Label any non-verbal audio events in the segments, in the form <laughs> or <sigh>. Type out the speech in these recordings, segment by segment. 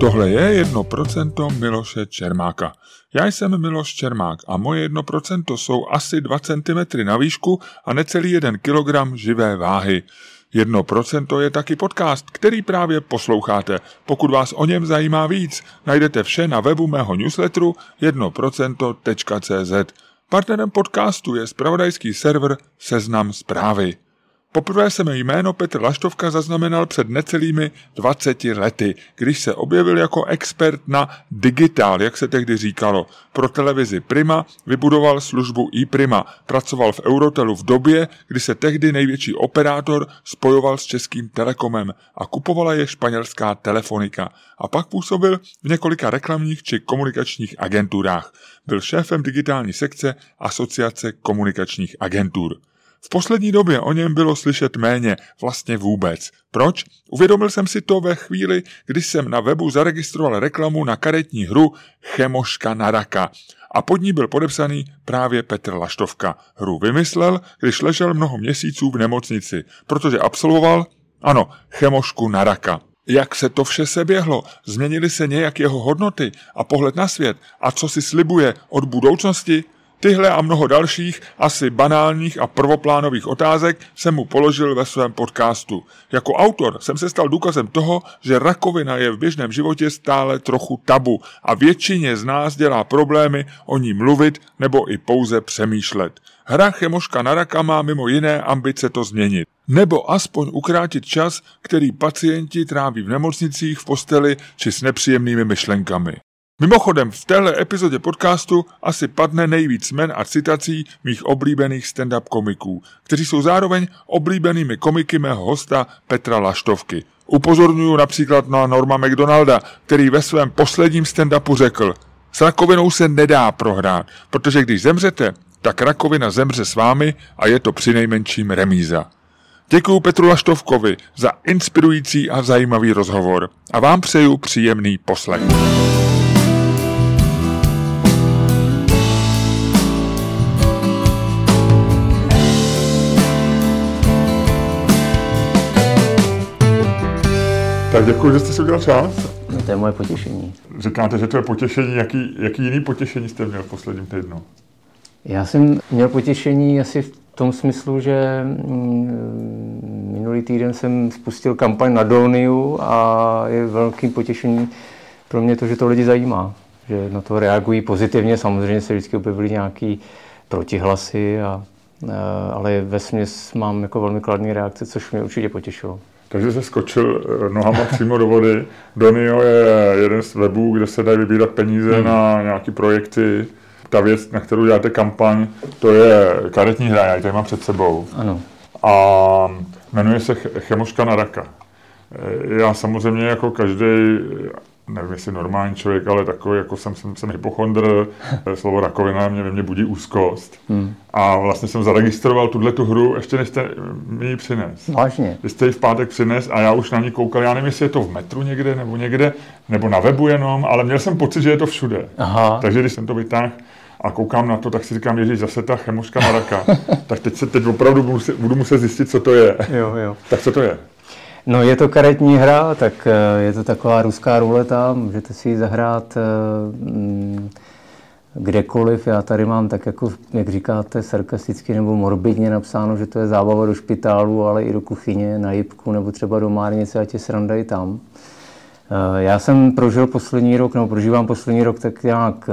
Tohle je 1% Miloše Čermáka. Já jsem Miloš Čermák a moje 1% jsou asi 2 cm na výšku a necelý 1 kg živé váhy. 1% je taky podcast, který právě posloucháte. Pokud vás o něm zajímá víc, najdete vše na webu mého newsletteru 1%.cz. Partnerem podcastu je spravodajský server Seznam zprávy. Poprvé jsem jméno Petr Laštovka zaznamenal před necelými 20 lety, když se objevil jako expert na digitál, jak se tehdy říkalo. Pro televizi Prima vybudoval službu iPrima, pracoval v Eurotelu v době, kdy se tehdy největší operátor spojoval s českým telekomem a kupovala je španělská telefonika. A pak působil v několika reklamních či komunikačních agenturách. Byl šéfem digitální sekce Asociace komunikačních agentur. V poslední době o něm bylo slyšet méně, vlastně vůbec. Proč? Uvědomil jsem si to ve chvíli, kdy jsem na webu zaregistroval reklamu na karetní hru Chemoška na raka. A pod ní byl podepsaný právě Petr Laštovka. Hru vymyslel, když ležel mnoho měsíců v nemocnici, protože absolvoval, ano, chemošku na raka. Jak se to vše seběhlo? Změnily se nějak jeho hodnoty a pohled na svět? A co si slibuje od budoucnosti? Tyhle a mnoho dalších, asi banálních a prvoplánových otázek jsem mu položil ve svém podcastu. Jako autor jsem se stal důkazem toho, že rakovina je v běžném životě stále trochu tabu a většině z nás dělá problémy o ní mluvit nebo i pouze přemýšlet. Hra Chemoška na raka má mimo jiné ambice to změnit. Nebo aspoň ukrátit čas, který pacienti tráví v nemocnicích, v posteli či s nepříjemnými myšlenkami. Mimochodem, v téhle epizodě podcastu asi padne nejvíc men a citací mých oblíbených stand-up komiků, kteří jsou zároveň oblíbenými komiky mého hosta Petra Laštovky. Upozorňuji například na Norma McDonalda, který ve svém posledním stand-upu řekl S rakovinou se nedá prohrát, protože když zemřete, tak rakovina zemře s vámi a je to přinejmenším remíza. Děkuji Petru Laštovkovi za inspirující a zajímavý rozhovor a vám přeju příjemný poslech. Tak děkuji, že jste si udělal čas. No, to je moje potěšení. Říkáte, že to je potěšení. Jaký, jaký jiný potěšení jste měl v posledním týdnu? Já jsem měl potěšení asi v tom smyslu, že mm, minulý týden jsem spustil kampaň na Dolniu a je velkým potěšení pro mě to, že to lidi zajímá. Že na to reagují pozitivně. Samozřejmě se vždycky objevily nějaké protihlasy, a, ale ve směs mám jako velmi kladné reakce, což mě určitě potěšilo takže se skočil eh, nohama přímo do vody. Donio je jeden z webů, kde se dají vybírat peníze hmm. na nějaké projekty. Ta věc, na kterou děláte kampaň, to je karetní hra, já ji tady mám před sebou. Ano. A jmenuje se Chemoška na raka. Eh, já samozřejmě jako každý nevím, jestli normální člověk, ale takový, jako jsem, jsem, jsem hypochondr, slovo rakovina mě ve mně budí úzkost. Hmm. A vlastně jsem zaregistroval tuhle tu hru, ještě než jste mi ji přines. Vážně. Vy jste ji v pátek přines a já už na ní koukal, já nevím, jestli je to v metru někde nebo někde, nebo na webu jenom, ale měl jsem pocit, že je to všude. Aha. Takže když jsem to vytáhl, a koukám na to, tak si říkám, ježíš, zase ta chemoška na raka. <laughs> tak teď se teď opravdu budu, budu muset zjistit, co to je. Jo, jo. tak co to je? No je to karetní hra, tak eh, je to taková ruská ruleta, můžete si ji zahrát eh, mm, kdekoliv. Já tady mám tak jako, jak říkáte, sarkasticky nebo morbidně napsáno, že to je zábava do špitálu, ale i do kuchyně, na jibku nebo třeba do márnice a tě srandají tam. Eh, já jsem prožil poslední rok, nebo prožívám poslední rok tak nějak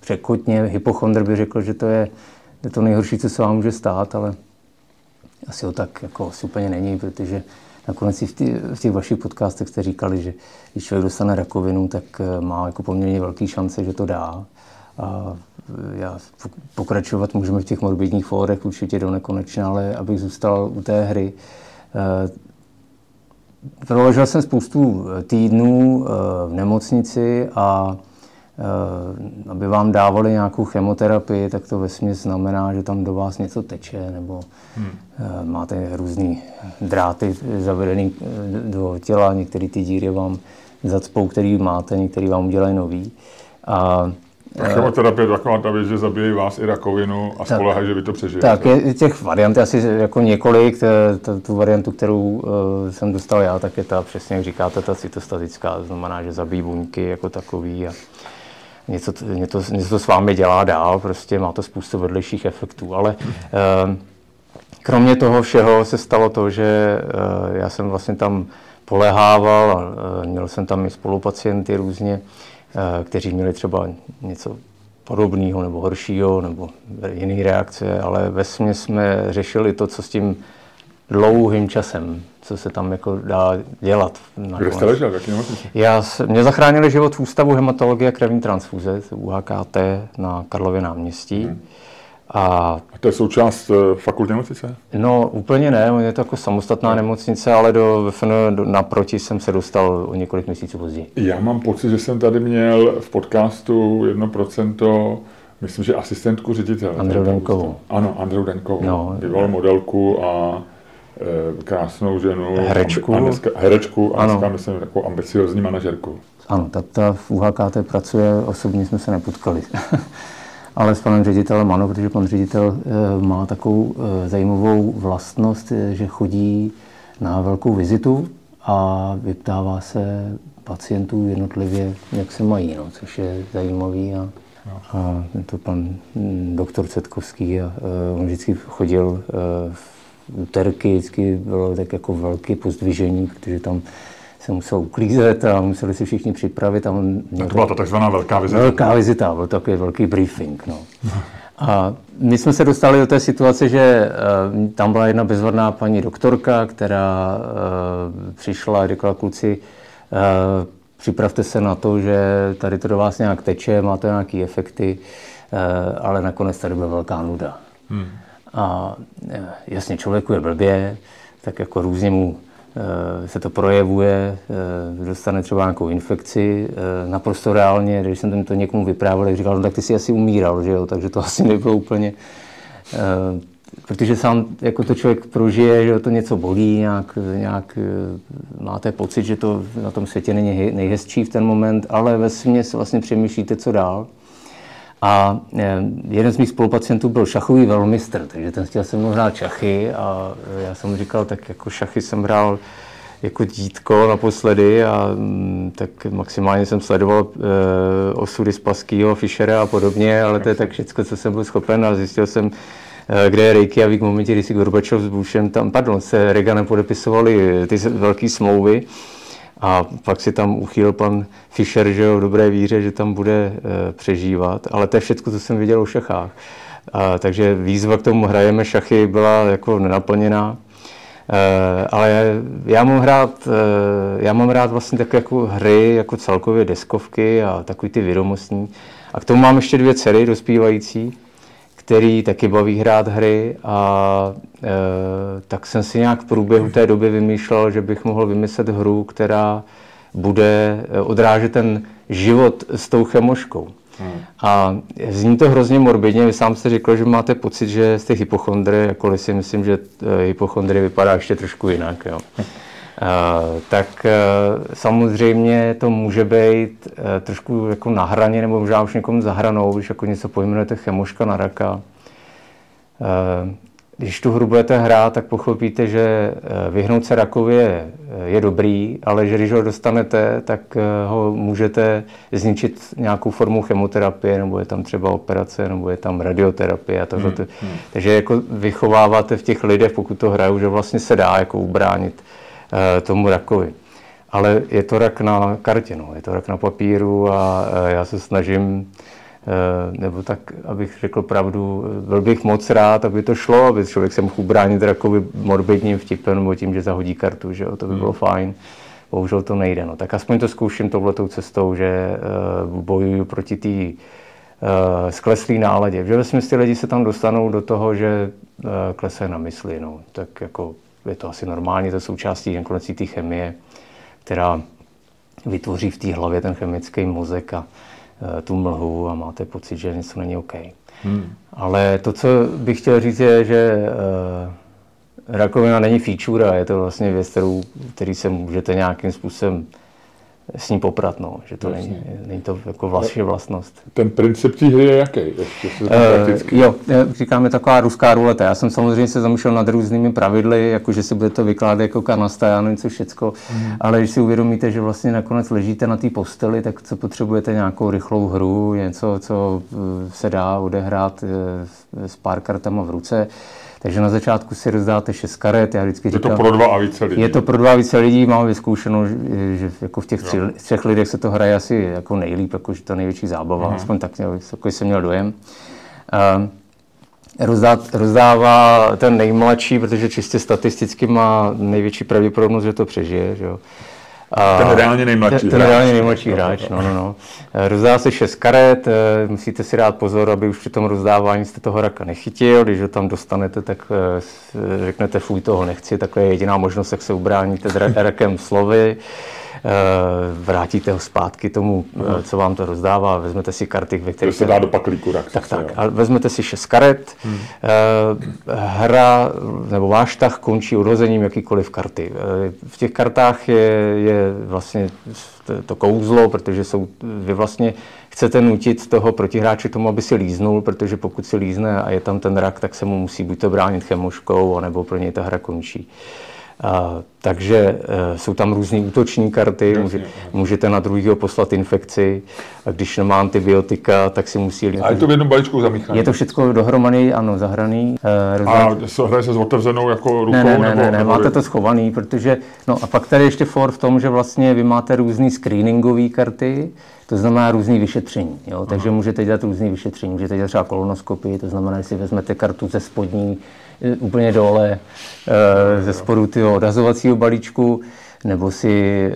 překotně. Hypochondr by řekl, že to je, je to nejhorší, co se vám může stát, ale asi ho tak jako asi úplně není, protože nakonec i v, v těch vašich podcastech jste říkali, že když člověk dostane rakovinu, tak eh, má jako poměrně velký šance, že to dá. A eh, já pokračovat můžeme v těch morbidních fórech určitě do nekonečna, ale abych zůstal u té hry. Eh, Proložil jsem spoustu týdnů v nemocnici a aby vám dávali nějakou chemoterapii, tak to vesměs znamená, že tam do vás něco teče, nebo hmm. Eh, máte různé dráty zavedené eh, do těla, některé ty díry vám zacpou, který máte, některý vám udělají nový. A A chemoterapie je taková ta věc, že zabíjí vás i rakovinu a spolehají, že vy to přežijete. Tak, je těch variant asi jako několik. Tu variantu, kterou uh, jsem dostal já, tak je ta, přesně jak říkáte, ta cytostatická. To znamená, že zabíjí buňky jako takový a něco, něco, něco to s vámi dělá dál, prostě má to spoustu vedlejších efektů. Ale uh, kromě toho všeho se stalo to, že uh, já jsem vlastně tam polehával a uh, měl jsem tam i spolupacienty různě, kteří měli třeba něco podobného nebo horšího nebo jiný reakce, ale ve jsme řešili to, co s tím dlouhým časem, co se tam jako dá dělat. Kde jste ležel? Jaký Já, mě zachránili život v Ústavu hematologie a krevní transfuze, UHKT na Karlově náměstí. Hmm. A, a to je součást uh, fakultní nemocnice? No úplně ne, je to jako samostatná no. nemocnice, ale do VFN do, naproti jsem se dostal o několik měsíců později. Já mám pocit, že jsem tady měl v podcastu 1% myslím, že asistentku ředitele. Andreu Denkovou. Ano, Andreu Denkovou. No, bývalou modelku a krásnou ženu. Herečku. A dneska, herečku a dneska, myslím, jako ambiciozní manažerku. Ano, ta, ta v UHKT pracuje, osobně jsme se nepotkali. <laughs> ale s panem ředitelem ano, protože pan ředitel eh, má takovou eh, zajímavou vlastnost, eh, že chodí na velkou vizitu a vyptává se pacientů jednotlivě, jak se mají, no, což je zajímavý. A, a to pan hm, doktor Cetkovský a, a on vždycky chodil v úterky, vždycky bylo tak jako velké pozdvižení, protože tam se musel uklízet a museli si všichni připravit. A, on to byla ta takzvaná velká vizita? Velká vizita, byl takový velký briefing. No. A my jsme se dostali do té situace, že uh, tam byla jedna bezvadná paní doktorka, která uh, přišla a řekla kluci, uh, připravte se na to, že tady to do vás nějak teče, má to nějaké efekty, ale nakonec tady byla velká nuda. Hmm. A jasně, člověku je blbě, tak jako různě mu Eh, se to projevuje, eh, dostane třeba nějakou infekci. Naprosto reálně, když jsem to někomu vyprávěl, říkal, no tak ty si asi umíral, že jo? takže to <laughs> asi nebylo úplně... Protože sám jako to člověk prožije, že to něco bolí, nějak, nějak máte pocit, že to na tom světě není nejhezčí v ten moment, ale ve směs vlastně přemýšlíte, co dál. A eh, jeden z mých spolupacientů byl šachový velmistr, takže ten chtěl se mnou hrát šachy a já jsem mu říkal, tak jako šachy jsem hrál jako dítko naposledy a mm, tak maximálně jsem sledoval e, osudy Spaskýho, Fischera a podobně, ale to je tak všechno, co jsem byl schopen a zjistil jsem, kde je Reykjavik v momentě, kdy si Gorbačov s Bushem tam, pardon, se Reaganem podepisovali ty velké smlouvy a pak si tam uchýlil pan Fischer, že jo, v dobré víře, že tam bude e, přežívat. Ale to je všechno, co jsem viděl o šachách. A, takže výzva k tomu hrajeme šachy byla jako nenaplněná. E, ale já mám rád, e, já mám rád vlastně tak jako hry, jako celkově deskovky a takový ty vědomostní. A k tomu mám ještě dvě dcery dospívající který taky baví hrát hry a e, tak jsem si nějak v průběhu té doby vymýšlel, že bych mohl vymyslet hru, která bude e, odrážet ten život s tou chemoškou. Hmm. A zní to hrozně morbidně, vy sám jste řekl, že máte pocit, že jste hypochondry, jakkoliv si myslím, že e, hypochondry vypadá ještě trošku jinak. Jo. <laughs> Uh, tak uh, samozřejmě to může být uh, trošku jako na hraně, nebo možná už někomu za hranou, když jako něco pojmenujete chemoška na raka. Když tu hru budete hrát, tak pochopíte, že vyhnout se rakově je dobrý, ale že když ho dostanete, tak ho můžete zničit nějakou formou chemoterapie, nebo je tam třeba operace, nebo je tam radioterapie a takhle. Hmm, hmm. Takže jako vychováváte v těch lidech, pokud to hrajou, že vlastně se dá jako ubránit Eh, tomu rakovi. Ale je to rak na kartě, no. je to rak na papíru a eh, já se snažím, eh, nebo tak, abych řekl pravdu, byl bych moc rád, aby to šlo, aby člověk se mohl ubránit rakovi morbidním vtipem nebo tím, že zahodí kartu, že jo? to by bylo hmm. fajn. Bohužel to nejde. No. Tak aspoň to zkouším touhletou cestou, že bojuju proti té skleslý náladě. Že ve ty lidi se tam dostanou do toho, že klesají na mysli. No. Tak jako je to asi normální, to je součástí nakonec té chemie, která vytvoří v té hlavě ten chemický mozek a e, tu mlhu a máte pocit, že něco není OK. Hmm. Ale to, co bych chtěl říct, je, že e, rakovina není feature, je to vlastně věc, kterou, který se můžete nějakým způsobem s ním poprat, no, že to není, není to jako vaše vlastnost. Ten princip té hry je jaký? Ještě uh, jo, říkáme taková ruská ruleta. Já jsem samozřejmě se zamýšlel nad různými pravidly, jako že si budete vykládat jako kanasta, já nevím co všecko, mm. ale když si uvědomíte, že vlastně nakonec ležíte na té posteli, tak co potřebujete nějakou rychlou hru, něco, co eh, se dá odehrát eh, s pár kartama v ruce. Takže na začátku si rozdáte šest karet. Já vždycky říkám, je to pro dva a více lidí. Je to pro dva a více lidí. Mám vyzkoušeno, že, jako v těch tři, třech lidech se to hraje asi jako nejlíp, jakože to největší zábava. Mm. Aspoň tak jako jsem měl dojem. Uh, rozdát, rozdává ten nejmladší, protože čistě statisticky má největší pravděpodobnost, že to přežije. Že jo. Ten reálně nejmladší ten, ten reálně nejmladší hráč, no, no, no. Rozdá se šest karet, eh, musíte si dát pozor, aby už při tom rozdávání jste toho raka nechytil, když ho tam dostanete, tak eh, řeknete fuj, toho nechci, takhle je jediná možnost, jak se ubráníte rakem slovy. Eh, vrátíte ho zpátky tomu, hmm. co vám to rozdává, vezmete si karty, ve kterých... se dá do paklíku. Tak, tak, tak. A vezmete si šest karet, hmm. hra nebo váš tah končí urozením jakýkoliv karty. V těch kartách je, je vlastně to kouzlo, protože jsou, vy vlastně chcete nutit toho protihráče tomu, aby si líznul, protože pokud si lízne a je tam ten rak, tak se mu musí buď to bránit chemoškou, anebo pro něj ta hra končí. A, takže e, jsou tam různé útoční karty, může, můžete na druhého poslat infekci a když nemá antibiotika, tak si musí... A je to v jednom balíčku zamíchané? Je to všechno dohromady, ano, zahraný. E, rozdán... A hraje se s otevřenou jako rukou? Ne, ne, ne, nebo, ne, ne, máte to schovaný, protože... No a pak tady ještě for v tom, že vlastně vy máte různé screeningové karty, to znamená různý vyšetření. Jo? Takže můžete dělat různý vyšetření. Můžete dělat třeba kolonoskopii, to znamená, že si vezmete kartu ze spodní úplně dole eh, ze spodu toho odhazovacího balíčku, nebo si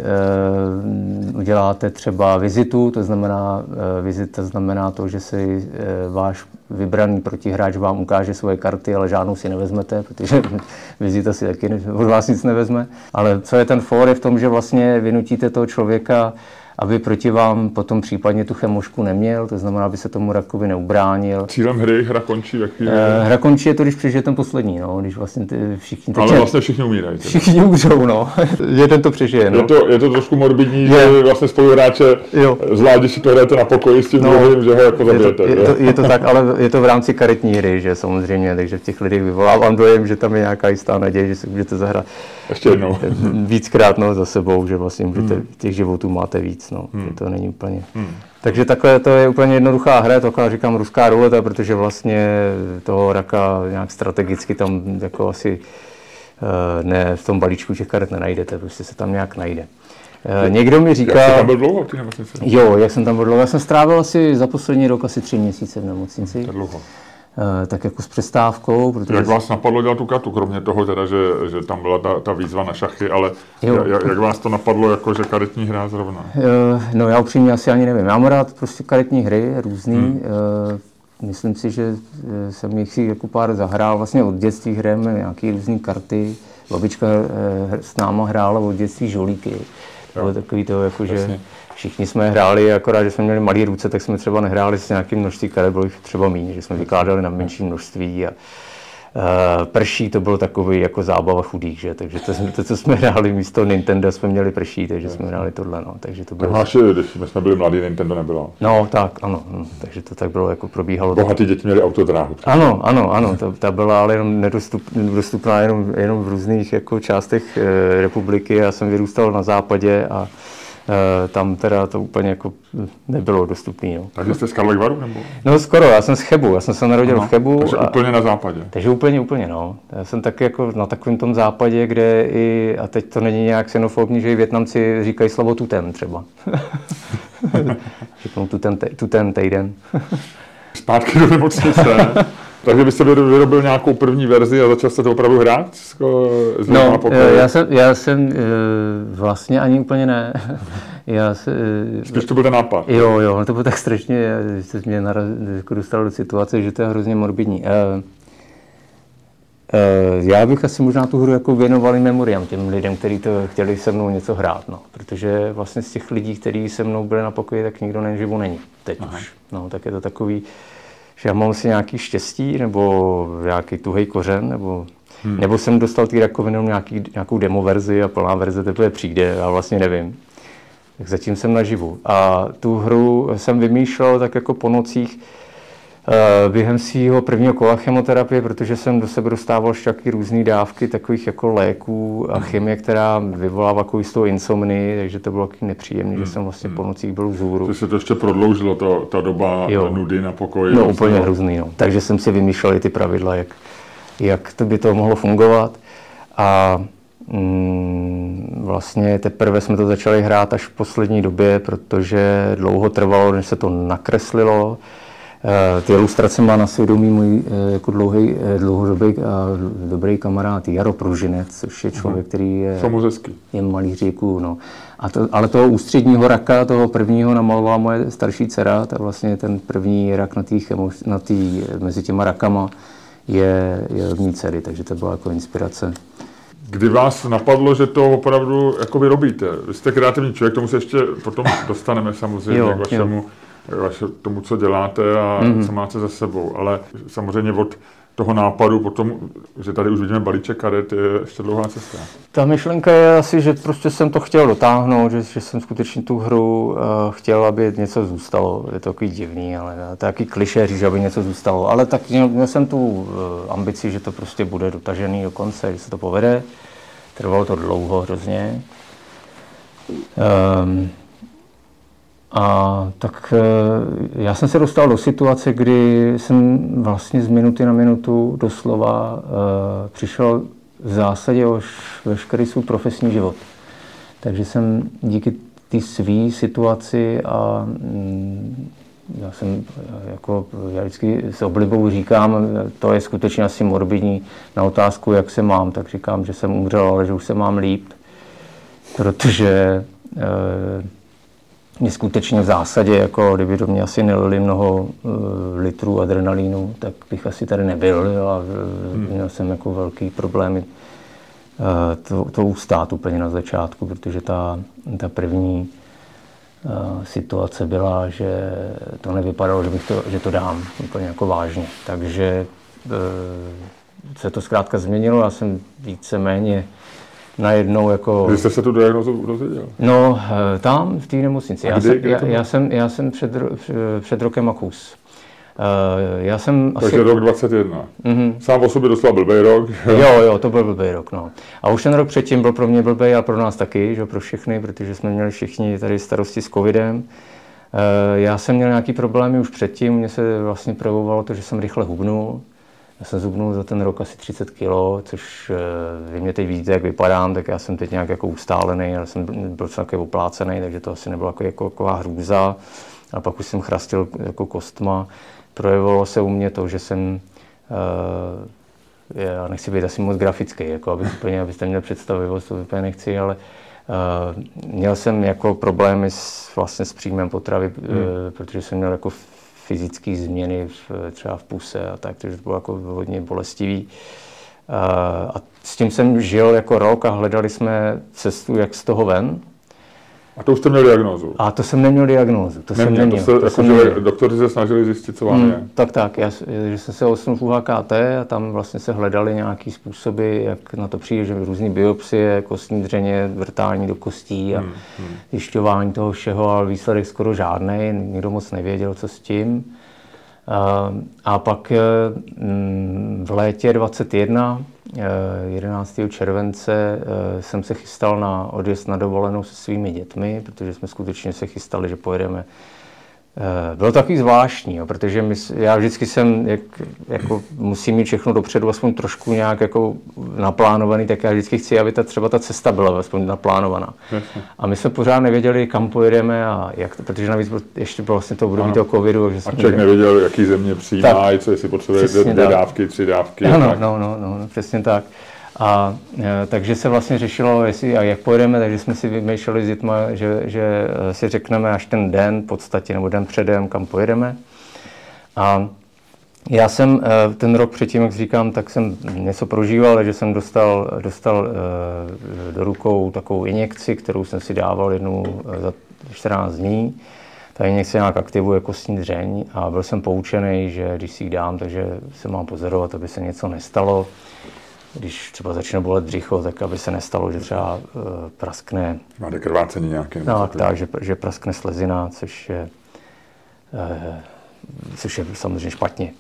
uh, uděláte třeba vizitu, to znamená, vizita znamená to, že si váš vybraný protihráč vám ukáže svoje karty, ale žádnou si nevezmete, protože <laughs> vizita si taky od vás nic nevezme. Ale co je ten for, je v tom, že vlastně vynutíte toho člověka aby proti vám potom případně tu chemošku neměl, to znamená, aby se tomu rakovi neubránil. Cílem hry hra končí jak chvíli? Eh, hra končí je to, když přežije ten poslední, no, když vlastně ty všichni... Ale vlastně všichni umírají. Všichni umřou, no. Jeden to přežije, no. Je to, je to trošku morbidní, je. že vlastně spoluhráče zvlášť, když si to hrajete na pokoji s tím no, druhým, že ho jako zabijete. Je to, je, to, je to tak, ale je to v rámci karetní hry, že samozřejmě, takže v těch lidech vyvolávám dojem, že tam je nějaká jistá naděje, že si můžete zahrát ještě jednou. Víckrát no, za sebou, že vlastně můžete, hmm. těch životů máte víc, no. Hmm. To není úplně... Hmm. Takže takhle to je úplně jednoduchá hra, to říkám ruská ruleta, protože vlastně toho raka nějak strategicky tam jako asi eh, ne, v tom balíčku těch karet nenajdete, prostě se tam nějak najde. Eh, někdo mi říká... Jak jsi tam byl dlouho ty nemocnici? Jo, jak jsem tam byl dlouho. Já jsem strávil asi za poslední rok asi tři měsíce v nemocnici. To dlouho. Eh, tak jako s přestávkou. Protože... Jak vás napadlo dělat tu kartu, kromě toho teda, že, že tam byla ta, ta výzva na šachy, ale jak, jak vás to napadlo, jako že karetní hra zrovna? Eh, no já upřímně asi ani nevím. Já mám rád prostě karetní hry, různý. Hmm. Eh, myslím si, že jsem jich si jako pár zahrál. Vlastně od dětství hrajeme nějaké různé karty. Babička s náma hrála od dětství žolíky. Bylo takový to, jako, že všichni jsme hráli, akorát, že jsme měli malé ruce, tak jsme třeba nehráli s nějakým množství karet, bylo jich třeba méně, že jsme vykládali na menší množství a Uh, prší to bylo takový jako zábava chudých, že? Takže to, to, co jsme hráli místo Nintendo, jsme měli prší, takže jsme hráli tohle, no. Takže to bylo... Máš, když jsme byli mladí, Nintendo nebylo. No, tak, ano, no, takže to tak bylo, jako probíhalo. Bohatí děti měli autodráhu. Ano, ano, ano, to, ta byla ale jenom nedostup, nedostupná jenom, jenom v různých jako částech e, republiky. Já jsem vyrůstal na západě a tam teda to úplně jako nebylo dostupné. No. Takže jste z Karlovaru nebo? No skoro, já jsem z Chebu, já jsem se narodil ano, v Chebu. Takže a, úplně na západě. Takže úplně, úplně, no. Já jsem taky jako na takovém tom západě, kde i, a teď to není nějak xenofobní, že i Větnamci říkají slovo tutem třeba. <laughs> Řeknou tuten, tuten týden. Zpátky do nemocnice. <laughs> Takže byste vyrobil nějakou první verzi a začal jste to opravdu hrát? S no, eh, já jsem, já jsem eh, vlastně ani úplně ne. <laughs> Já se, eh, Spíš to byl ten nápad. Jo, jo, to bylo tak strašně, že mě naraz, jako dostal do situace, že to je hrozně morbidní. Já bych asi možná tu hru jako věnoval i memoriám těm lidem, kteří to chtěli se mnou něco hrát, no. Protože vlastně z těch lidí, kteří se mnou byli na pokoji, tak nikdo neživu není. Teď Aha. už. No, tak je to takový, že já mám si nějaký štěstí, nebo nějaký tuhej kořen, nebo, hmm. nebo jsem dostal ty rakoviny nějaký, nějakou demo verzi a plná verze teprve přijde, já vlastně nevím. Tak zatím jsem naživu. A tu hru jsem vymýšlel tak jako po nocích, během svého prvního kola chemoterapie, protože jsem do sebe dostával šťaky různé dávky takových jako léků a chemie, která vyvolává takovou jistou insomnii, takže to bylo taky nepříjemné, hmm. že jsem vlastně po nocích byl vzhůru. To se to ještě prodloužilo, to, ta doba jo. nudy na pokoji. No úplně hrozný, no. Takže jsem si vymýšlel i ty pravidla, jak, jak to by to mohlo fungovat. A mm, vlastně teprve jsme to začali hrát až v poslední době, protože dlouho trvalo, než se to nakreslilo. Eh, ty ilustrace má na svědomí můj eh, jako dlouhý, eh, dlouhodobý a dobrý kamarád Jaro Pružinec, což je člověk, mhm. který je, je malý říků. No. A to, ale toho ústředního raka, toho prvního namalovala moje starší dcera, tak vlastně ten první rak na tý, na tý, mezi těma rakama je, je od mý dcery, takže to byla jako inspirace. Kdy vás napadlo, že to opravdu jako vy robíte? Vy jste kreativní člověk, tomu se ještě potom dostaneme samozřejmě jo, k vašemu jo vaše, tomu, co děláte a mm-hmm. co máte za sebou. Ale samozřejmě od toho nápadu potom, že tady už vidíme balíček karet, je ještě dlouhá cesta. Ta myšlenka je asi, že prostě jsem to chtěl dotáhnout, že, že jsem skutečně tu hru uh, chtěl, aby něco zůstalo. Je to takový divný, ale to je takový kliše říct, aby něco zůstalo. Ale tak měl, měl jsem tu uh, ambici, že to prostě bude dotažený do konce, že se to povede. Trvalo to dlouho hrozně. Um, a tak eh, já jsem se dostal do situace, kdy jsem vlastně z minuty na minutu doslova uh, přišel v zásadě o veškerý svůj profesní život. Takže jsem díky té své situaci a mm, já jsem jako, já vždycky s oblibou říkám, to je skutečně asi morbidní na otázku, jak se mám, tak říkám, že jsem umřel, ale že už se mám líp, protože mě skutečně v zásadě, jako kdyby do mě asi nelili mnoho uh, litrů adrenalínu, tak bych asi tady nebyl. Jo, a hmm. měl jsem jako velký problémy uh, to, to ustát úplně na začátku, protože ta, ta první uh, situace byla, že to nevypadalo, že, bych to, že to dám úplně jako vážně. Takže uh, se to zkrátka změnilo, já jsem víceméně najednou jako... Kdy jste se tu diagnozu dozvěděl? No, eh, tam v té nemocnici. Já, kdy, jsem, kdy já, já, jsem, já jsem před, před rokem a kus. Uh, já jsem Takže asi... rok 21. Mm-hmm. Sám o sobě dostal blbý rok. <laughs> jo, jo, to byl blbý rok, no. A už ten rok předtím byl pro mě blbý a pro nás taky, že pro všechny, protože jsme měli všichni tady starosti s covidem. Uh, já jsem měl nějaký problémy už předtím, mně se vlastně projevovalo to, že jsem rychle hubnul. Já jsem zubnul za ten rok asi 30 kg, což eh, vy mě teď vidíte, jak vypadám, tak já jsem teď nějak jako ustálený, já jsem byl celkem oplácený, takže to asi nebyla jako, jako taková hrůza. A pak už jsem chrastil jako kostma. Projevilo se u mě to, že jsem uh, já nechci být asi moc grafický, jako aby úplně, abyste měli představivost, to úplně nechci, ale uh, měl jsem jako problémy s, vlastně s příjmem potravy, hmm. uh, protože jsem měl jako fyzické změny v, třeba v puse a tak, takže to bylo jako hodně bolestivý. A s tím jsem žil jako rok a hledali jsme cestu, jak z toho ven. A to už jste měl diagnózu? A to jsem neměl diagnózu. To neměl, jsem neměl. To se, to jako, jsem že doktory se snažili zjistit, co vám hmm, je. Tak, tak. Já, že jsem se osnul v UHKT a tam vlastně se hledali nějaký způsoby, jak na to přijde, že různé biopsie, kostní dřeně, vrtání do kostí a hmm, hmm. zjišťování toho všeho, ale výsledek skoro žádný. Nikdo moc nevěděl, co s tím. A pak eh, mm, v létě 21 11. Eh, července eh, jsem se chystal na odjezd na dovolenou se svými dětmi, protože jsme skutečně se chystali, že pojedeme bylo to takový zvláštní, jo, protože my, já vždycky jsem, jak, jako musím mít všechno dopředu, aspoň trošku nějak jako naplánovaný, tak já vždycky chci, aby ta, třeba ta cesta byla aspoň naplánovaná. A my jsme pořád nevěděli, kam pojedeme a jak to, protože navíc ještě bylo vlastně to období toho covidu. Že a člověk nevěděl, jaký země přijímá, co jestli potřebuje dvě, dvě dávky, tři dávky. Ano, no, no, no, no, přesně tak. A e, takže se vlastně řešilo, jestli a jak pojedeme, takže jsme si vymýšleli s dětma, že, že e, si řekneme až ten den v podstatě, nebo den předem, kam pojedeme. A já jsem e, ten rok předtím, jak říkám, tak jsem něco prožíval, takže jsem dostal, dostal do rukou takovou injekci, kterou jsem si dával jednou za 14 dní. Ta injekce nějak aktivuje kostní dřeň a byl jsem poučený, že když si ji dám, takže se mám pozorovat, aby se něco nestalo když třeba začne bolet břicho, tak aby se nestalo, že třeba uh, praskne... Máte krvácení nějaké? Tak, tak, že, že praskne slezina, což je, uh, což je samozřejmě špatně.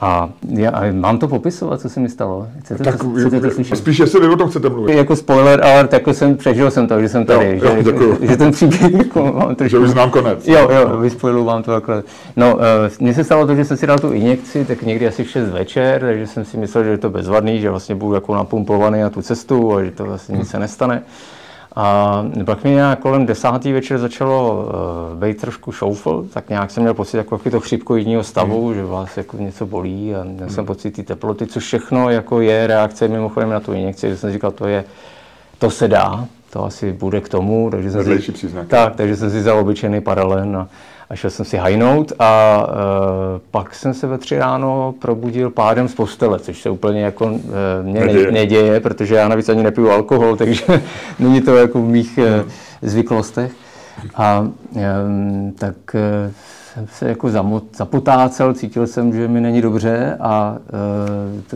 A já a mám to popisovat, co se mi stalo? Chcete, tak, to, chcete to slyšet? Spíš, jestli vy o tom chcete mluvit. Jako spoiler, ale jako jsem, přežil jsem to, že jsem tady. Jo, že, jo, že, že, ten příběh <laughs> jako mám trošku... Že už znám konec. Jo, jo, vyspojilu vám to takhle. No, uh, mně se stalo to, že jsem si dal tu injekci, tak někdy asi v 6 večer, takže jsem si myslel, že je to bezvadný, že vlastně budu jako napumpovaný na tu cestu a že to vlastně nic se nestane. A pak mi nějak kolem desátý večer začalo uh, být trošku šoufl, tak nějak jsem měl pocit jako to chřipkoidního stavu, mm. že vás jako něco bolí a měl mm. jsem pocit ty teploty, co všechno jako je reakce mimochodem na tu injekci, že jsem říkal, to je, to se dá, to asi bude k tomu, takže jsem si, příznak. tak, takže jsem si vzal obyčejný paralen a a šel jsem si hajnout a e, pak jsem se ve tři ráno probudil pádem z postele, což se úplně jako e, mě neděje. neděje, protože já navíc ani nepiju alkohol, <laughs> takže není to jako v mých e, zvyklostech. A e, tak e, jsem se jako zapotácel, cítil jsem, že mi není dobře a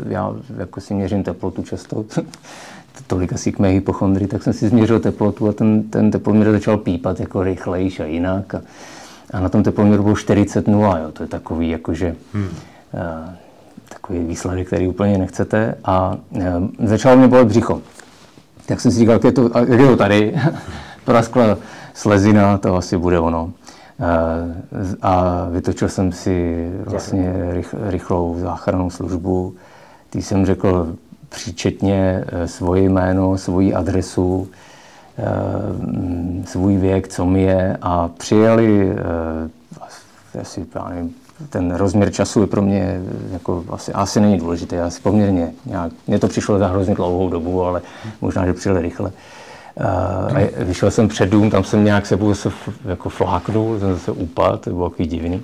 e, já jako si měřím teplotu často, <laughs> tolik asi k mé hypochondrii, tak jsem si změřil teplotu a ten, ten teploměr začal pípat jako rychlejš a jinak. A, a na tom teploměru bylo 40 0, jo. to je takový jakože hmm. uh, takový výsledek, který úplně nechcete a uh, začalo mě bolet břicho. Tak jsem si říkal, jak je to, jak je to tady, <laughs> praskla slezina, to asi bude ono. Uh, a vytočil jsem si vlastně rych, rychlou záchrannou službu. Tý jsem řekl příčetně svoje jméno, svoji adresu, Eh, svůj věk, co mi je a přijeli eh, asi, já nevím, ten rozměr času je pro mě jako asi, asi není důležitý, asi poměrně nějak, mně to přišlo za hrozně dlouhou dobu, ale možná, že přijeli rychle. A vyšel jsem před dům, tam jsem nějak sebou zase jako fláknul, jsem zase upadl, to bylo takový divný.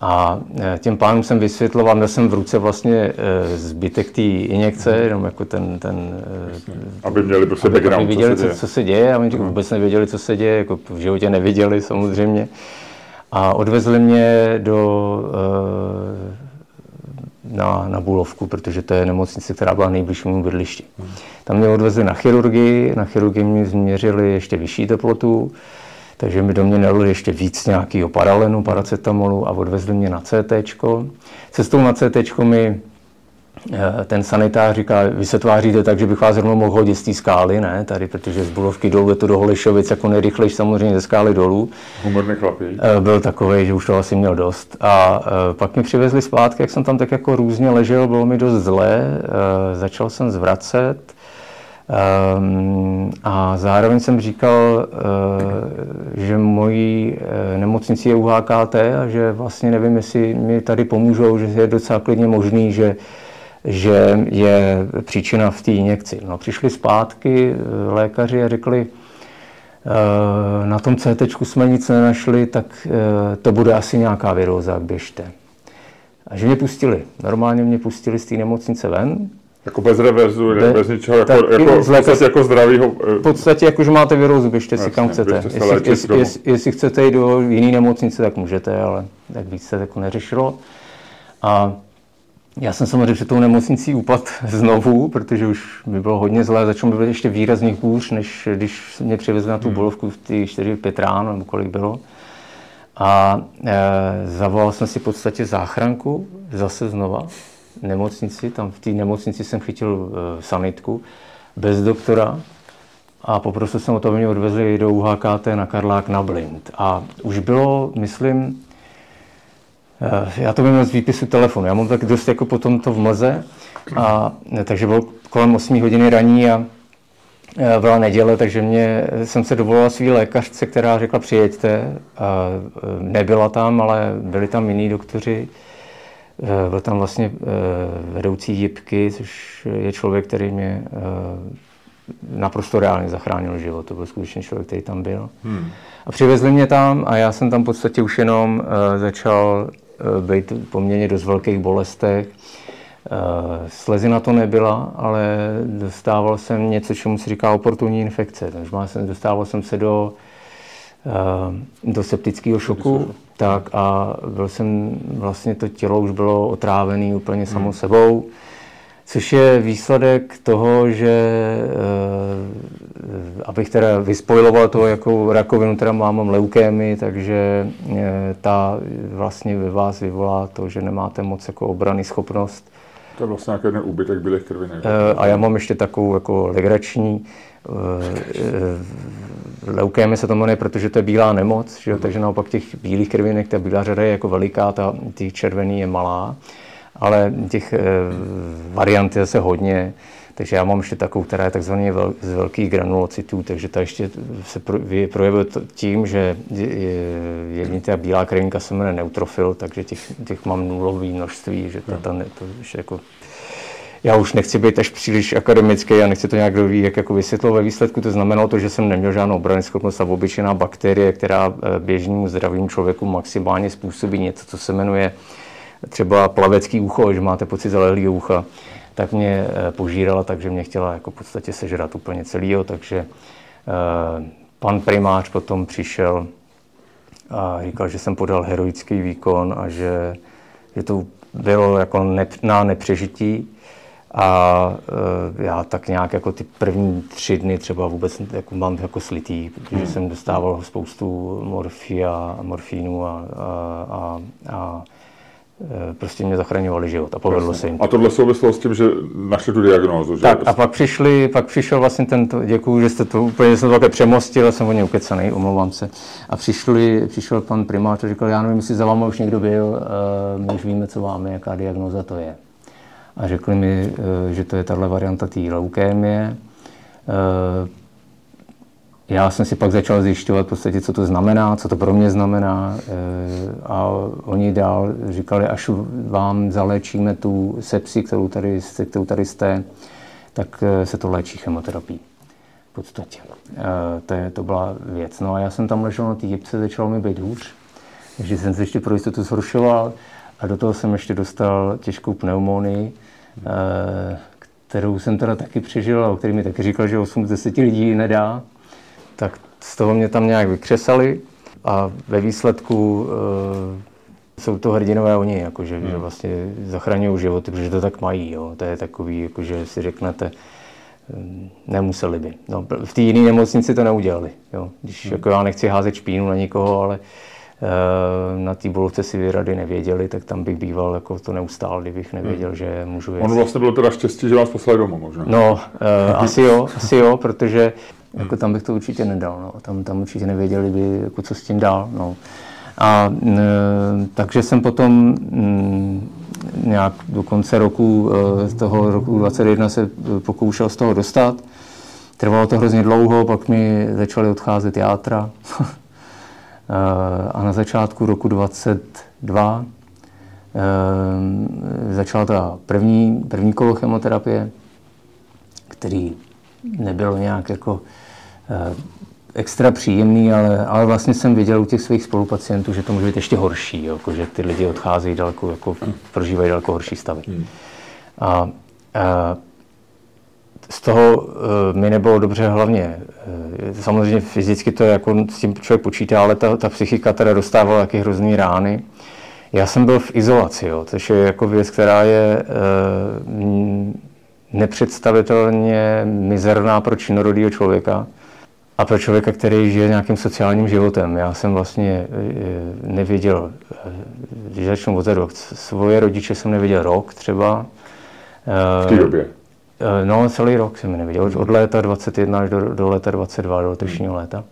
A e, těm pánům jsem vysvětloval, měl jsem v ruce vlastně e, zbytek té injekce, jenom jako ten... ten e, aby měli prostě aby, aby viděli, co se děje. Co, co se děje a oni uh-huh. vůbec nevěděli, co se děje, jako v životě neviděli samozřejmě. A odvezli mě do, na, na Bulovku, protože to je nemocnice, která byla nejbližšímu bydlišti. Uh-huh. Tam mě odvezli na chirurgii, na chirurgii mě změřili ještě vyšší teplotu, takže mi do mě nalili ještě víc nějakého paralenu, paracetamolu a odvezli mě na CT. Cestou na CT mi eh, ten sanitář říká, vy se tváříte tak, že bych vás rovnou mohl hodit z té skály, ne, tady, protože z Bulovky dolů je to do Holešovic jako nejrychlejší samozřejmě ze skály dolů. Humorný chlapí. Eh, byl takový, že už to asi měl dost. A eh, pak mě přivezli zpátky, jak jsem tam tak jako různě ležel, bylo mi dost zlé, začal jsem zvracet, Um, a zároveň jsem říkal, uh, že mojí uh, nemocnici je UHKT a že vlastně nevím, jestli mi tady pomůžou, že je docela klidně možný, že, že je příčina v té injekci. No, přišli zpátky uh, lékaři a řekli, uh, na tom CT jsme nic nenašli, tak to bude asi nějaká viróza, běžte. A že mě pustili. Normálně mě pustili z té nemocnice ven, jako bez reverzu, Be, bez ničeho, jako, jako, v podstatě jako zdravýho... V podstatě jako, že máte virózu, běžte si kam chcete. Jestli, jestli, jestli, jestli, chcete jít do jiné nemocnice, tak můžete, ale tak víc se jako neřešilo. A já jsem samozřejmě před tou nemocnicí upad <laughs> znovu, protože už mi bylo hodně zlé, začalo mi být ještě výrazně hůř, než když mě přivezli na tu hmm. bolovku v ty 4-5 ráno, nebo kolik bylo. A e, zavolal jsem si v podstatě záchranku, zase znova, nemocnici, tam v té nemocnici jsem chytil uh, sanitku bez doktora a poprosil jsem o to, aby mě odvezli do UHKT na Karlák na Blind. A už bylo, myslím, uh, já to vím z výpisu telefonu, já mám tak dost jako potom to v mlze, a, takže bylo kolem 8 hodiny raní a eh, byla neděle, takže mě, jsem se dovolila svý lékařce, která řekla přijeďte. Nebyla tam, ale byli tam jiní doktoři. Eh, byl tam vlastně eh, vedoucí jipky, což je člověk, který mě eh, naprosto reálně zachránil život. To byl skutečně člověk, který tam byl. Hmm. A přivezli mě tam a já jsem tam v podstatě už jenom začal být poměrně dost velkých bolestech. Slezina to nebyla, ale dostával jsem něco, čemu se říká oportunní infekce. Takže dostával jsem se do, do septického šoku tak a byl jsem, vlastně to tělo už bylo otrávené úplně hmm. samo sebou. Což je výsledek toho, že abych teda vyspojiloval to, jakou rakovinu teda mám, mám leukémy, takže ta vlastně ve vás vyvolá to, že nemáte moc jako obrany schopnost. To je vlastně nějaký úbytek bílých krvinek. A já mám ještě takovou jako legrační leukémie se to jmenuje, protože to je bílá nemoc, že jo? takže naopak těch bílých krvinek, ta bílá řada je jako veliká, ta, těch červený je malá, ale těch e, variant je zase hodně, takže já mám ještě takovou, která je takzvaně vel, z velkých granulocytů, takže ta ještě se pro, projevuje tím, že jední ta bílá krvinka se jmenuje neutrofil, takže těch, těch mám nulový množství, že ta, ta, to ještě jako já už nechci být až příliš akademický, já nechci to nějak kdo ví, jak jako vysvětlo ve výsledku. To znamenalo to, že jsem neměl žádnou obrany schopnost a obyčejná bakterie, která eh, běžnému zdravým člověku maximálně způsobí něco, co se jmenuje třeba plavecký ucho, že máte pocit zalehlého ucha, tak mě eh, požírala, takže mě chtěla jako v podstatě sežrat úplně celýho, takže eh, pan primář potom přišel a říkal, že jsem podal heroický výkon a že, že to bylo jako na nepřežití a e, já tak nějak jako ty první tři dny třeba vůbec jako mám jako slitý, protože hmm. jsem dostával spoustu morfia, morfínu a, a, a, a e, prostě mě zachraňovali život a povedlo Jasně. se jim. A tohle souvislo s tím, že našli tu diagnózu, že? Tak a pak přišli, pak přišel vlastně tento, děkuju, že jste to úplně, jsem to také přemostil, jsem o něj ukecaný, omlouvám se. A přišli, přišel pan primář a říkal, já nevím, jestli za váma už někdo byl, e, my už víme, co máme, jaká diagnóza to je a řekli mi, eh, že to je tahle varianta té leukémie. Eh, já jsem si pak začal zjišťovat v podstatě, co to znamená, co to pro mě znamená eh, a oni dál říkali, až vám zaléčíme tu sepsi, kterou tady, kterou tady jste, tak se to léčí chemoterapií. V podstatě. To, je, to byla věc. No a já jsem tam ležel na té jipce, začalo mi být hůř, takže jsem se ještě pro jistotu zhoršoval a do toho jsem ještě dostal těžkou pneumonii, kterou jsem teda taky přežil a o který mi taky říkal, že 8 z 10 lidí nedá, tak z toho mě tam nějak vykřesali a ve výsledku e, jsou to hrdinové oni, jakože, hmm. že vlastně zachraňují životy, protože to tak mají. Jo. To je takový, jakože si řeknete, eh, nemuseli by. No, v té jiné nemocnici to neudělali. Jo. Když hmm. jako já nechci házet špínu na nikoho, ale Eh, na té bolovce si vyrady nevěděli, tak tam bych býval jako to neustál, kdybych nevěděl, hmm. že můžu jet. Ono vlastně bylo teda štěstí, že vás poslali domů možná. No, uh, <laughs> asi jo, asi jo, protože jako tam bych to určitě nedal, no. tam, tam určitě nevěděli by, jako co s tím dál. No. A e, takže jsem potom m, nějak do konce roku, e, toho roku 21 se pokoušel z toho dostat. Trvalo to hrozně dlouho, pak mi začaly odcházet játra. <laughs> Eh, a na začátku roku 22 eh, začala ta první, první kolo chemoterapie, který nebylo nějak jako eh, extra příjemný, ale, ale vlastně jsem viděl u těch svých spolupacientů, že to může být ještě horší, jako, že ty lidi odcházejí daleko, jako, prožívají daleko horší stavy. Hmm. A, a z toho uh, mi nebylo dobře hlavně. Uh, samozřejmě fyzicky to jako s tím člověk počítá, ale ta, ta psychika teda dostávala taky hrozný rány. Já jsem byl v izolaci, jo, což je jako věc, která je uh, nepředstavitelně mizerná pro činorodýho člověka a pro člověka, který žije nějakým sociálním životem. Já jsem vlastně nevěděl, když začnu od svoje rodiče jsem neviděl rok třeba. V té době? Eh, no, celý rok jsem neviděl. Od léta 21 až do, do léta 22, do letošního léta.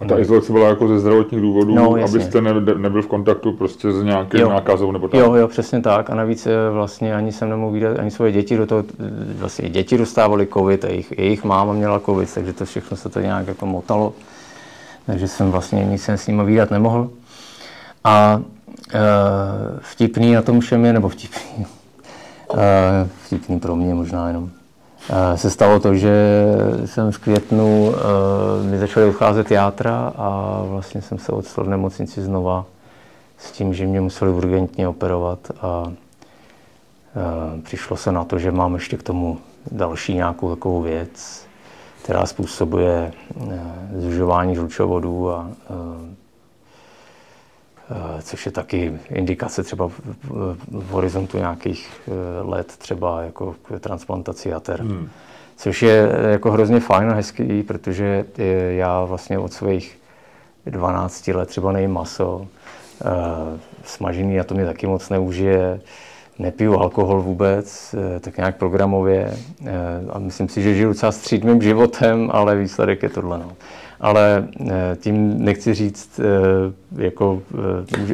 A ta izolace byla jako ze zdravotních důvodů, no, abyste ne, nebyl v kontaktu prostě s nějakým jo. nákazou nebo tak? Jo, jo, přesně tak. A navíc eh, vlastně ani jsem nemohl vidět, ani svoje děti do toho, vlastně děti dostávali covid a jejich, jejich máma měla covid, takže to všechno se to nějak jako motalo. Takže jsem vlastně nic jsem s nimi výdat nemohl. A e, vtipný na tom všem je, nebo vtipný, <laughs> e, vtipný pro mě možná jenom, se stalo to, že jsem v květnu mi začaly odcházet játra a vlastně jsem se odstal v nemocnici znova s tím, že mě museli urgentně operovat a přišlo se na to, že mám ještě k tomu další nějakou takovou věc, která způsobuje zužování žlučovodů a což je taky indikace třeba v, horizontu nějakých let třeba jako k transplantaci jater. Hmm. Což je jako hrozně fajn a hezký, protože já vlastně od svých 12 let třeba nejím maso, smažený a to mě taky moc neužije nepiju alkohol vůbec, eh, tak nějak programově eh, a myslím si, že žiju docela střídmým životem, ale výsledek je tohle. No. Ale eh, tím nechci říct, jako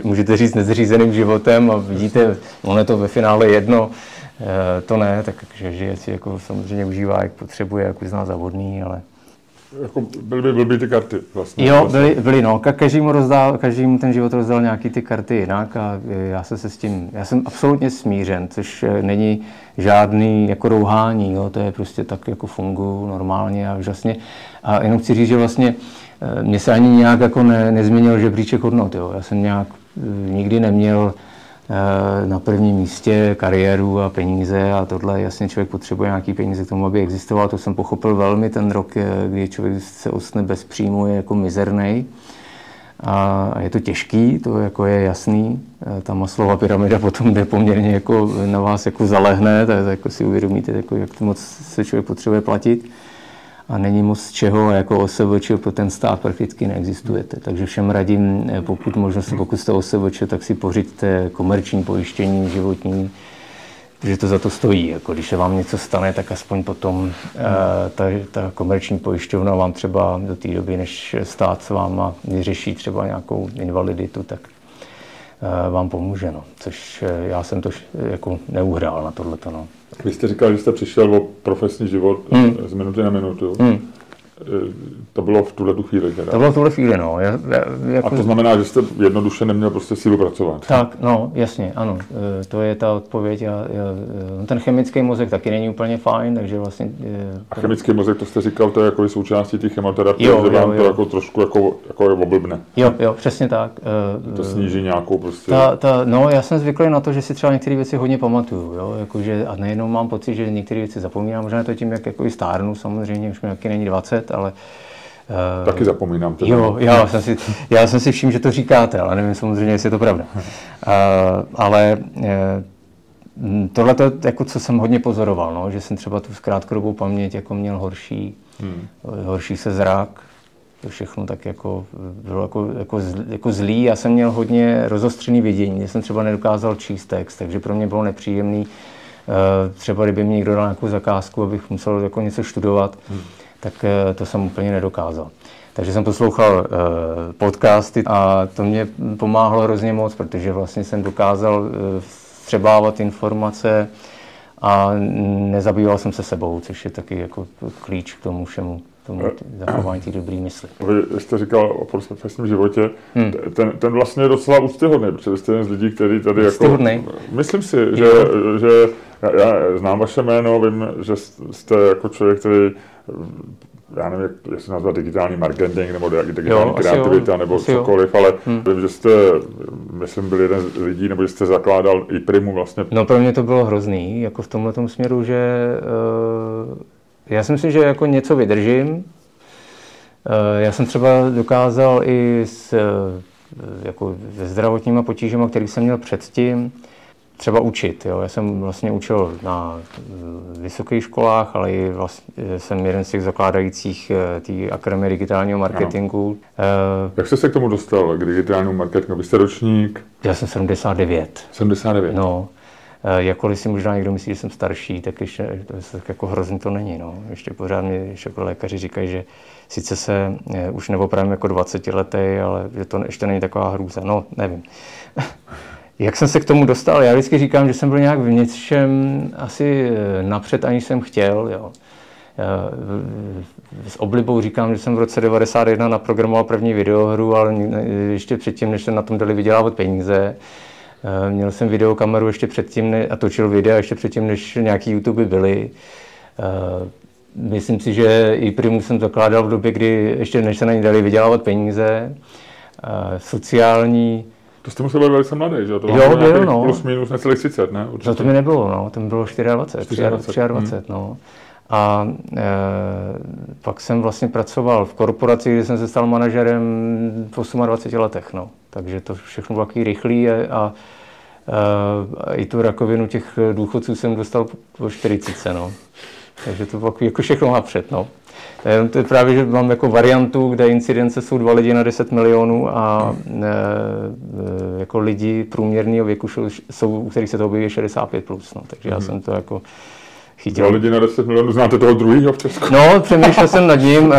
můžete říct nezřízeným životem a vidíte, ono je to ve finále jedno, to ne, takže žije si jako samozřejmě užívá, jak potřebuje, jak uzná za ale jako byly by blbý ty karty vlastně. Jo, byly, byly no. Každý mu, rozdál, každý mu ten život rozdal nějaký ty karty jinak a já se, se s tím, já jsem absolutně smířen, což eh, není žádný jako rouhání, jo. to je prostě tak jako funguji normálně a úžasně. A jenom chci říct, že vlastně eh, mě se ani nějak jako ne, nezměnil žebříček hodnot, jo. Já jsem nějak eh, nikdy neměl na prvním místě kariéru a peníze a tohle. Jasně člověk potřebuje nějaký peníze k tomu, aby existoval. To jsem pochopil velmi ten rok, eh, kdy člověk se ostne bez příjmu, je jako mizerný. A je to těžký, to jako je jasný. Eh, ta maslová pyramida potom jde poměrně jako na vás jako zalehne, tak jako si uvědomíte, jako jak to moc se člověk potřebuje platit a není moc z čeho jako OSVČ pro ten stát prakticky neexistujete. Takže všem radím, eh, pokud možno, pokud jste OSVČ, tak si pořiďte komerční pojištění životní, že to za to stojí. Jako když se vám něco stane, tak aspoň potom eh, ta, ta komerční pojišťovna vám třeba do té doby, než stát s váma vyřeší třeba nějakou invaliditu, tak eh, vám pomůže. No. Což já jsem to jako neuhrál na tohleto. No. Vy jste říkal, že jste přišel o profesní život hmm. z minuty na minutu. Hmm. To bylo v tuhle tu chvíli teda. To bylo v tuhle chvíli, no. Já, já, jako... A to znamená, že jste jednoduše neměl prostě sílu pracovat. Tak, no, jasně, ano. E, to je ta odpověď. Já, já, e, ten chemický mozek taky není úplně fajn, takže vlastně... A chemický mozek, to jste říkal, to je jako součástí těch chemoterapie, jo, že vám jo, jo. to jako trošku jako, jako je oblbne. Jo, jo, přesně tak. To sníží nějakou prostě... Ta, ta, no, já jsem zvyklý na to, že si třeba některé věci hodně pamatuju, jo, jakože, a nejenom mám pocit, že některé věci zapomínám, možná to tím, jak jako i stárnu, samozřejmě, už mi taky není 20, ale Uh, Taky zapomínám. Teda. Jo, já jsem, si, já jsem si všiml, že to říkáte, ale nevím samozřejmě, jestli je to pravda. Uh, ale uh, tohle to jako co jsem hodně pozoroval, no, že jsem třeba tu krátkodobou paměť jako měl horší, hmm. horší se zrak, to všechno tak jako bylo jako, jako, jako zlý. Já jsem měl hodně rozostřený vidění, že jsem třeba nedokázal číst text, takže pro mě bylo nepříjemný. Třeba kdyby mi někdo dal nějakou zakázku, abych musel jako něco studovat, hmm tak eh, to jsem úplně nedokázal. Takže jsem poslouchal eh, podcasty a to mě pomáhalo hrozně moc, protože vlastně jsem dokázal eh, střebávat informace a nezabýval jsem se sebou, což je taky jako klíč k tomu všemu tomu zachování té dobré mysli. Vy jste říkal o profesním životě, hmm. ten, ten vlastně je docela úctyhodný, protože jste jeden z lidí, který tady jako... Myslím si, že, že já, já znám vaše jméno, vím, že jste jako člověk, který já nevím, se nazvat digitální marketing nebo digitální jo, kreativita jo, nebo cokoliv, jo. ale hmm. vím, že jste, myslím, byl jeden z lidí, nebo že jste zakládal i Primu vlastně. No pro mě to bylo hrozný, jako v tomhle směru, že uh, já si myslím, že jako něco vydržím. Uh, já jsem třeba dokázal i s uh, jako se zdravotníma potížemi, který jsem měl předtím, třeba učit. Jo. Já jsem vlastně učil na eh, vysokých školách, ale i vlastně jsem jeden z těch zakládajících eh, té Akademie digitálního marketingu. Ano. Jak jste se k tomu dostal, k digitálnímu marketingu? Vy jste ročník? Já jsem 79. 79? No. Jakkoliv si možná někdo myslí, že jsem starší, tak ještě tak jako hrozně to není. No. Ještě pořád mi ještě jako lékaři říkají, že sice se už neopravím jako 20 letý, ale že to ještě není taková hrůza. No, nevím. <laughs> Jak jsem se k tomu dostal? Já vždycky říkám, že jsem byl nějak v něčem asi eh, napřed, aniž jsem chtěl. Jo. S oblibou říkám, že jsem v roce 91 naprogramoval první videohru, ale ještě předtím, než jsem na tom dali vydělávat peníze. Eh, měl jsem videokameru ještě předtím a točil videa ještě předtím, než nějaký YouTube byly. Eh, myslím si, že i Primu jsem zakládal v době, kdy ještě než se na ní dali vydělávat peníze. Sociální to jste musel být velice mladý, že? To jo, byl, no. Plus minus necelých 30, ne? Určitě. No to mi nebylo, no. To mi bylo 24, 24, 24, 24 hmm. no. A e, pak jsem vlastně pracoval v korporaci, kde jsem se stal manažerem v 28 letech. No. Takže to všechno bylo takový rychlý a, a i tu rakovinu těch důchodců jsem dostal po 40. No. Takže to bylo jako všechno napřed. No. To je právě, že mám jako variantu, kde incidence jsou dva lidi na 10 milionů a e, jako lidi průměrného věku jsou, u kterých se to objeví 65+. Plus, no. Takže já mhm. jsem to jako chytil. Dva lidi na 10 milionů, znáte toho druhého v Česku? No, přemýšlel jsem nad ním, e,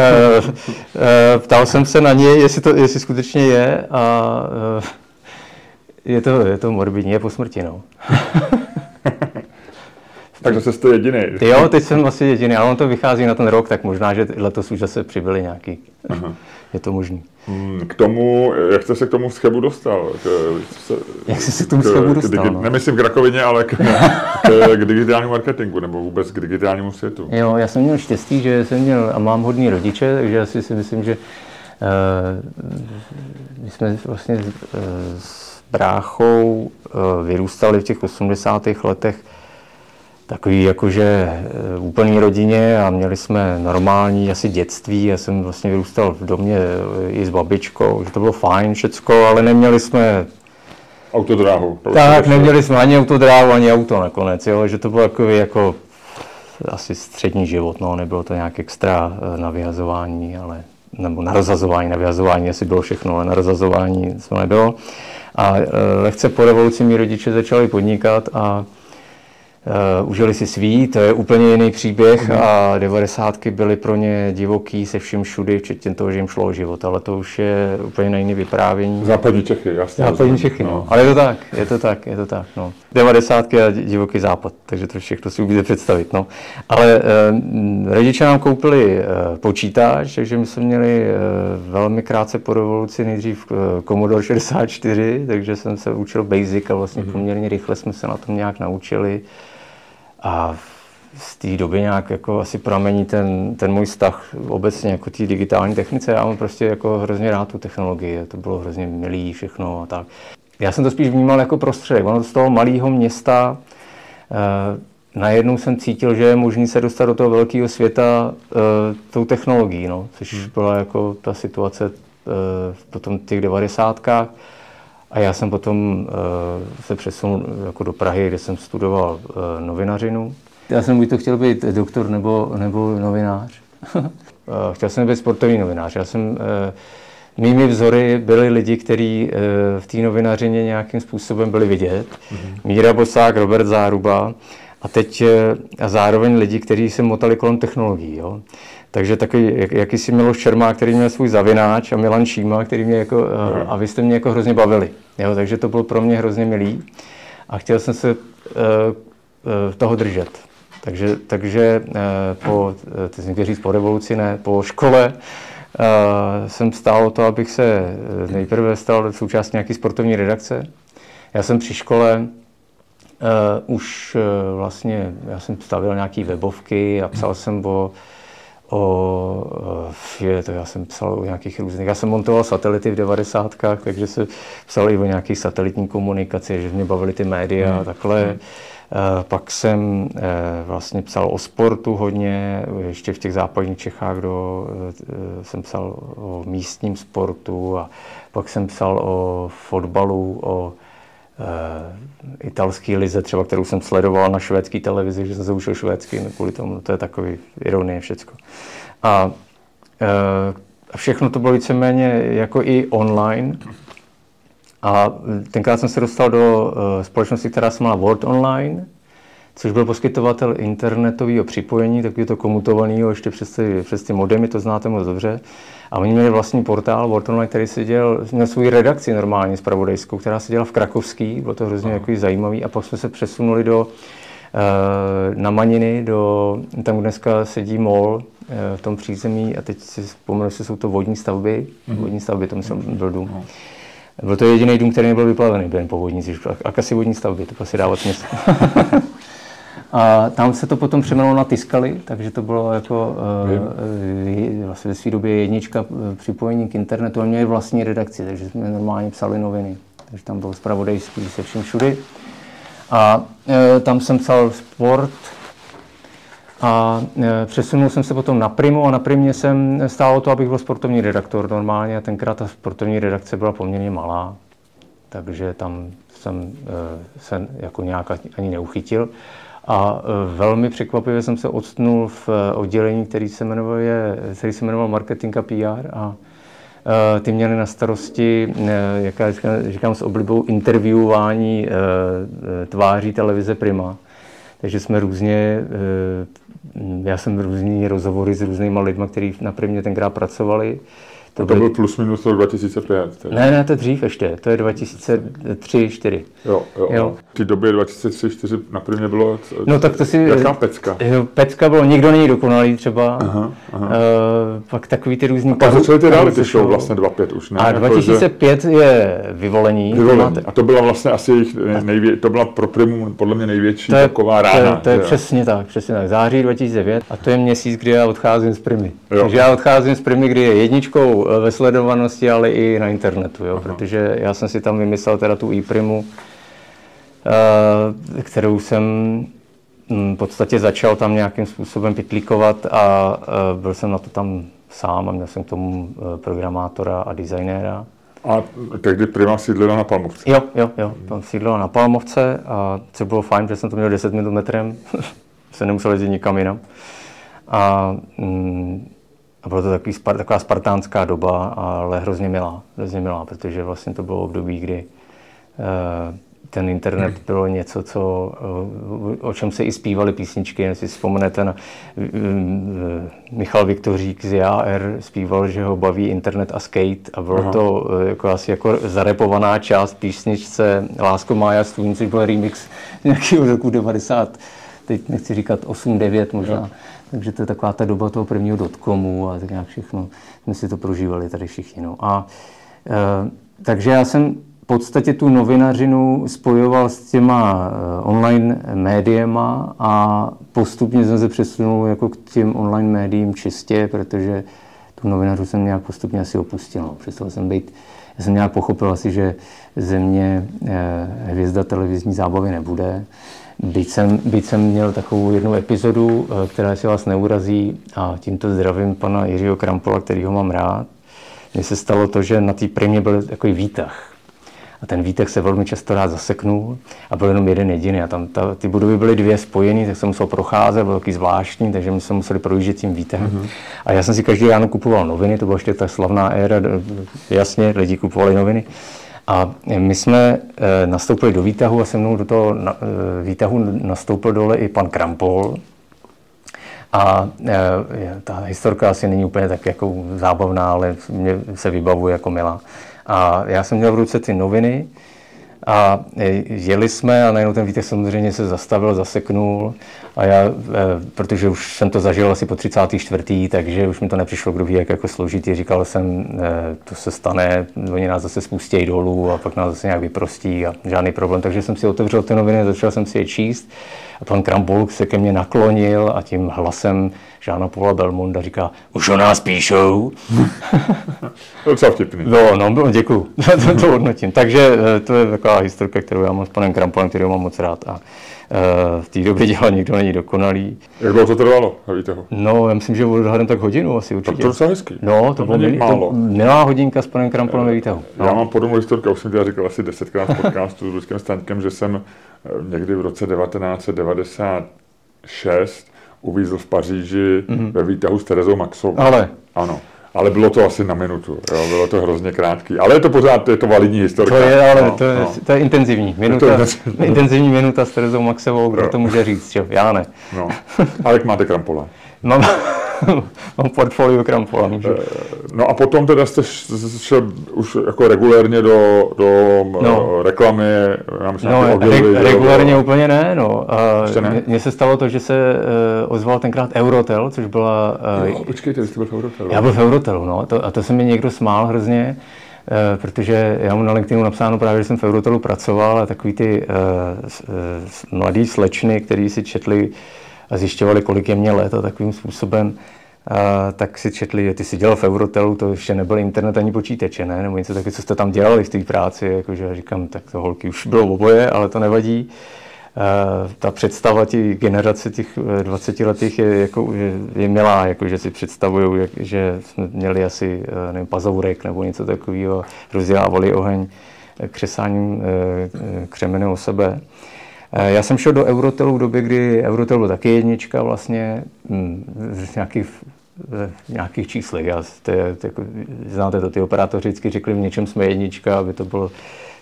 e, ptal jsem se na něj, jestli, to, jestli skutečně je a e, je, to, je to morbidní, je po smrti, no. Takže jsi to jediný. Jo, teď jsem asi jediný, ale on to vychází na ten rok, tak možná, že letos už zase přibyli nějaký. Aha. Je to možný. Hmm, k tomu, jak jste se k tomu schebu dostal? K, se, jak jsi se k tomu schebu dostal? K, no? Nemyslím k rakovině, ale k, k, k <laughs> digitálnímu marketingu nebo vůbec k digitálnímu světu. Jo, já jsem měl štěstí, že jsem měl a mám hodný rodiče, takže asi si myslím, že uh, my jsme vlastně uh, bráchou uh, vyrůstali v těch 80. letech takový jakože eh, úplný rodině a měli jsme normální asi dětství. Já jsem vlastně vyrůstal v domě eh, i s babičkou, že to bylo fajn všecko, ale neměli jsme autodráhu. Tak, neměli jsme ani autodráhu, ani auto nakonec, jo, že to bylo takový jako asi střední život, no, nebylo to nějak extra eh, na vyhazování, ale nebo na rozhazování, na vyhazování asi bylo všechno, ale na rozhazování to nebylo. A lehce po revoluci mi rodiče začali podnikat a Uh, užili si svý, to je úplně jiný příběh mm. a devadesátky byly pro ně divoký se vším všudy, včetně toho, že jim šlo o život, ale to už je úplně na jiný vyprávění. Západní Čechy, jasně. Západní Čechy, no. no. Ale je to tak, je to tak, je to tak, no. Devadesátky a divoký západ, takže to všechno si můžete představit, no. Ale uh, rodiče nám koupili uh, počítač, takže my jsme měli uh, velmi krátce po revoluci nejdřív uh, Commodore 64, takže jsem se učil Basic a vlastně mm. poměrně rychle jsme se na tom nějak naučili. A z té doby nějak jako asi pramení ten, ten můj vztah obecně jako té digitální technice. Já mám prostě jako hrozně rád tu technologii, to bylo hrozně milý všechno a tak. Já jsem to spíš vnímal jako prostředek. Ono z toho malého města eh, najednou jsem cítil, že je možný se dostat do toho velkého světa eh, tou technologií, no, což hmm. byla jako ta situace eh, potom těch devadesátkách. A já jsem potom uh, se přesunul jako do Prahy, kde jsem studoval uh, novinařinu. Já jsem buď to chtěl být doktor nebo, nebo novinář. <laughs> chtěl jsem být sportovní novinář. Já jsem, mými vzory byli lidi, kteří v té novinařině nějakým způsobem byli vidět. Mm-hmm. Míra Bosák, Robert Záruba a teď a zároveň lidi, kteří se motali kolem technologií. Jo? Takže takový jak, jakýsi Miloš Čermák, který měl svůj zavináč a Milan Šíma, který mě jako, mm. a vy jste mě jako hrozně bavili. Jo, takže to bylo pro mě hrozně milý a chtěl jsem se uh, uh, toho držet. Takže, takže uh, po, ty jsem říct po revoluci, ne, po škole uh, jsem stál o to, abych se nejprve stal součástí nějaké sportovní redakce. Já jsem při škole uh, už uh, vlastně, já jsem stavil nějaké webovky a psal jsem o o, je, to já jsem psal o nějakých různých, já jsem montoval satelity v 90. takže se psal i o nějakých satelitní komunikaci, že mě bavily ty média a hmm. takhle. Hmm. Pak jsem eh, vlastně psal o sportu hodně, ještě v těch západních Čechách do, eh, jsem psal o místním sportu a pak jsem psal o fotbalu, o italský lize, třeba kterou jsem sledoval na švédské televizi, že jsem se učil švédsky, no kvůli tomu, to je takový ironie všecko. A uh, všechno to bylo víceméně jako i online. A tenkrát jsem se dostal do uh, společnosti, která se jmenovala World Online, což byl poskytovatel internetového připojení, takového to komutovaného ještě přes ty, přes ty modemy, to znáte moc dobře. A oni měli vlastní portál World který se dělal, měl svou redakci normálně spravodajskou, která se dělala v Krakovský, bylo to hrozně jako zajímavý. A pak jsme se přesunuli do, eh, na Maniny, do, tam dneska sedí MOL, eh, v tom přízemí a teď si vzpomenu, že jsou to vodní stavby, mm-hmm. vodní stavby, to myslím byl dům. Mm-hmm. Byl to jediný dům, který nebyl vyplavený během po vodnici, a asi vodní stavby, to asi dávat smysl. <laughs> A tam se to potom přeměnilo na Tiskali, takže to bylo jako uh, vlastně ve své době jednička eh, připojení k internetu a měli vlastní redakci, takže jsme normálně psali noviny. Takže tam byl zpravodajský se vším všudy. A uh, tam jsem psal sport A e, přesunul jsem se potom na Primu a na Primě jsem stálo to, abych byl sportovní redaktor normálně a tenkrát ta sportovní redakce byla poměrně malá, takže tam jsem e, se jako nějak ani neuchytil. A e, velmi překvapivě jsem se odstnul v oddělení, který se jmenoval, který se jmenoval Marketing a PR a ty měli na starosti, jak já říkám s oblibou, interviewování tváří televize Prima. Takže jsme různě já jsem různý rozhovory s různýma lidmi, kteří na Primě tenkrát pracovali. To, a to byl plus minus rok 2005. Tedy. Ne, ne, to je dřív ještě, to je 2003 2004 Jo, jo, jo. V té době 2003 2004 na prvně bylo, no, tak to si, jaká pecka? Jo, pecka bylo, nikdo není dokonalý třeba. Aha, aha. Uh, pak takový ty různý... A pak začaly ty reality show vlastně 2005 už, ne? A 2005 jako, je vyvolení. Vyvolení. A to byla vlastně asi jejich nejvě, to byla pro Primu podle mě největší to je, taková rána. To je, to je přesně tak, přesně tak. Září 2009 a to je měsíc, kdy já odcházím z Primy. Jo. Takže já odcházím z Primy, kdy je jedničkou Eh, ve sledovanosti, ale i na internetu, jo? protože já jsem si tam vymyslel teda tu e-primu, eh, kterou jsem hm, v podstatě začal tam nějakým způsobem pitlíkovat a eh, byl jsem na to tam sám a měl jsem k tomu programátora a designéra. A tehdy Prima sídlila na Palmovce? Jo, jo, jo. Tam sídlila na Palmovce a co bylo fajn, že jsem to měl 10 minut metrem, <laughs> se nemusel jezdit nikam jinam. A mm, a bylo to takový, taková spartánská doba, ale hrozně milá, hrozně milá, protože vlastně to bylo období, kdy uh, ten internet bylo něco, co, uh, o čem se i zpívaly písničky. Jestli si vzpomenete na uh, Michal Viktořík z JR zpíval, že ho baví internet a skate a bylo Aha. to jako asi jako zarepovaná část písničce Lásko Mája Stvůn, což byl remix nějakého roku 90, teď nechci říkat 8-9 možná. Ja takže to je taková ta doba toho prvního dotkomu a tak nějak všechno. Jsme si to prožívali tady všichni. No. A, e, takže já jsem v podstatě tu novinařinu spojoval s těma e, online médiema a postupně jsem se přesunul jako k těm online médiím čistě, protože tu novinařu jsem nějak postupně asi opustil. No. Přestal jsem být, já jsem nějak pochopil asi, že země e, hvězda televizní zábavy nebude. Byť jsem, byť jsem měl takovou jednu epizodu, eh, která si vás neurazí a tímto zdravím pana Jiřího Krampola, který ho mám rád. Mně se stalo to, že na té primě byl takový výtah. A ten výtah se velmi často rád zaseknul a byl jenom jeden jediný. A tam ta, ty budovy byly dvě spojené, tak jsem musel procházet, byl takový zvláštní, takže my jsme museli projíždět tím výtahem. Mm-hmm. A já jsem si každý ráno kupoval noviny, to byla ještě ta slavná éra, jasně, lidi kupovali noviny. A my jsme eh, nastoupili do výtahu a se mnou do toho eh, výtahu nastoupil dole i pan Krampol. A eh, ta historka asi není úplně tak jako zábavná, ale mě se vybavuje jako milá. A já jsem měl v ruce ty noviny a jeli jsme a najednou ten výtah samozřejmě se zastavil, zaseknul a já, protože už jsem to zažil asi po 34. takže už mi to nepřišlo kdo ví, jak jako složitý. Říkal jsem, to se stane, oni nás zase spustějí dolů a pak nás zase nějak vyprostí a žádný problém. Takže jsem si otevřel ty noviny, začal jsem si je číst a pan Krambol se ke mně naklonil a tím hlasem Žána Pavla Belmonda říká, už o nás píšou. <laughs> Docela vtipný. No, no, no děkuju, <laughs> to, to hodnotím. Takže eh, to je taková historka, kterou já mám s panem Krampolem, který mám moc rád. A eh, v té době dělal nikdo není dokonalý. Jak dlouho to trvalo, víte ho? No, já myslím, že odhadem tak hodinu asi určitě. Tak to docela hezký. No, to, to bylo milý, málo. To milá hodinka s panem Krampolem ve výtahu. No. Já mám podobnou historku, už jsem to říkal asi desetkrát v podcastu s Luďkem Staňkem, že jsem eh, někdy v roce 1996 uvízl v Paříži mm-hmm. ve výtahu s Terezou Maxovou. Ale. Ano. Ale bylo to asi na minutu, jo, bylo to hrozně krátký. Ale je to pořád, je to validní historka. To je, ale no, to, je, no. to je intenzivní. Minuta, je to intenzivní minuta s Terezou Maxovou, kdo jo. to může říct, že? Já ne. No. Ale jak máte krampola? Mám, <laughs> mám <laughs> portfolio krampola. Můžu. Eh, no a potom teda jste šel už jako regulérně do, do no. reklamy, já myslím, no, re- regulérně do... úplně ne, no. ne? Mně se stalo to, že se uh, ozval tenkrát Eurotel, což byla... Uh, jo, počkejte, vy jste byl v Eurotelu. Já byl v Eurotelu, no. To, a to se mi někdo smál hrozně, uh, protože já mu na LinkedInu napsáno právě, že jsem v Eurotelu pracoval a takový ty uh, uh, mladý slečny, kteří si četli a zjišťovali, kolik je mě let a takovým způsobem, a, tak si četli, že ty si dělal v Eurotelu, to ještě nebyl internet ani počítače, ne? nebo něco taky, co jste tam dělali v té práci, jakože říkám, tak to holky už bylo oboje, ale to nevadí. ta představa těch generace těch 20 letých je, jako, je, je milá, jako, že si představují, že jsme měli asi nevím, pazourek nebo něco takového, rozdělávali oheň křesáním křemene o sebe. Já jsem šel do Eurotelu v době, kdy Eurotel byl taky jednička vlastně, hm, v nějakých, v nějakých číslech. Já, to je, to, jako, znáte to, ty operátoři vždycky řekli, v něčem jsme jednička, aby to bylo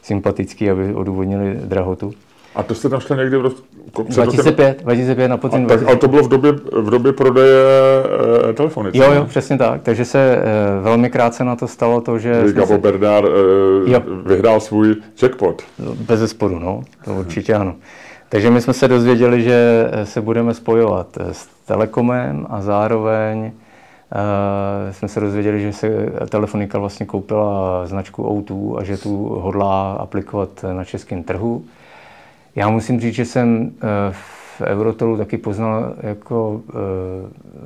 sympatický, aby odůvodnili drahotu. A to jste tam šli někdy v roce... 2005, 2005 na podzim. A, tak, to bylo v době, v době prodeje e, telefonice. Jo, jo, přesně tak. Takže se e, velmi krátce na to stalo to, že... Gabo. Bernard e, vyhrál svůj jackpot. Bez zesporu, no. To určitě ano. Takže my jsme se dozvěděli, že se budeme spojovat s Telekomem a zároveň uh, jsme se dozvěděli, že se Telefonika vlastně koupila značku O2 a že tu hodlá aplikovat na českém trhu. Já musím říct, že jsem uh, v Eurotolu taky poznal jako uh,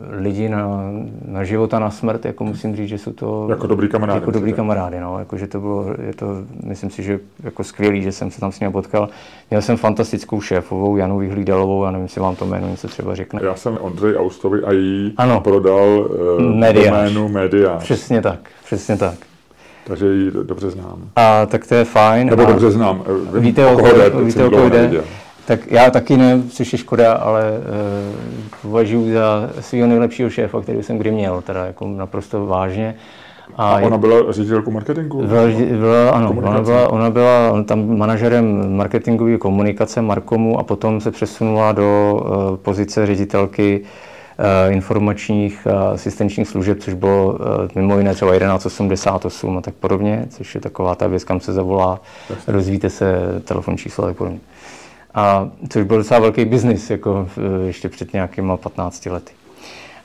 lidi na, na život a na smrt, jako musím říct, že jsou to... Jako dobrý kamarádi. Jako dobrý kamarádi, no. Jako, že to bylo, je to, myslím si, že jako skvělý, že jsem se tam s ním potkal. Měl jsem fantastickou šéfovou, Janu Vyhlídalovou, já nevím, jestli vám to jméno něco třeba řekne. Já jsem Ondřej Austovi a jí ano. prodal uh, doménu Mediář. Přesně tak, přesně tak takže ji dobře znám. A tak to je fajn. Nebo a dobře znám. Vím, víte, o koho jde, víte, o koho jde. Tak já taky ne, což je škoda, ale uh, považuji za svého nejlepšího šéfa, který jsem kdy měl, teda jako naprosto vážně. A, a ona byla ředitelkou marketingu? Byla, byla, ano, ona byla, ona byla tam manažerem marketingové komunikace Markomu a potom se přesunula do uh, pozice ředitelky uh, informačních a asistenčních služeb, což bylo uh, mimo jiné třeba 1188 a tak podobně, což je taková ta věc, kam se zavolá, Jasně. rozvíte se telefon číslo a tak podobně. A což byl docela velký biznis, jako ještě před nějakýma 15 lety.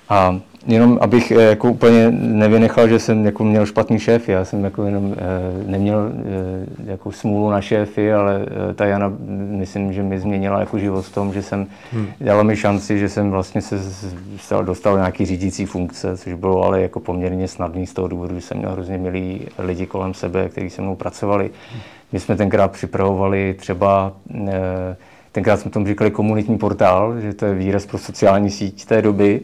A jenom abych eh, jako úplně nevynechal, že jsem jako měl špatný šéf, já jsem jako jenom eh, neměl eh, jako smůlu na šéfy, ale ta Jana, myslím, že mi změnila jako život v tom, že jsem, hmm. dala mi šanci, že jsem vlastně se dostal nějaký řídící funkce, což bylo ale jako poměrně snadný z toho důvodu, že jsem měl hrozně milí lidi kolem sebe, kteří se mnou pracovali. Hmm. My jsme tenkrát připravovali třeba tenkrát jsme tomu říkali komunitní portál, že to je výraz pro sociální síť té doby.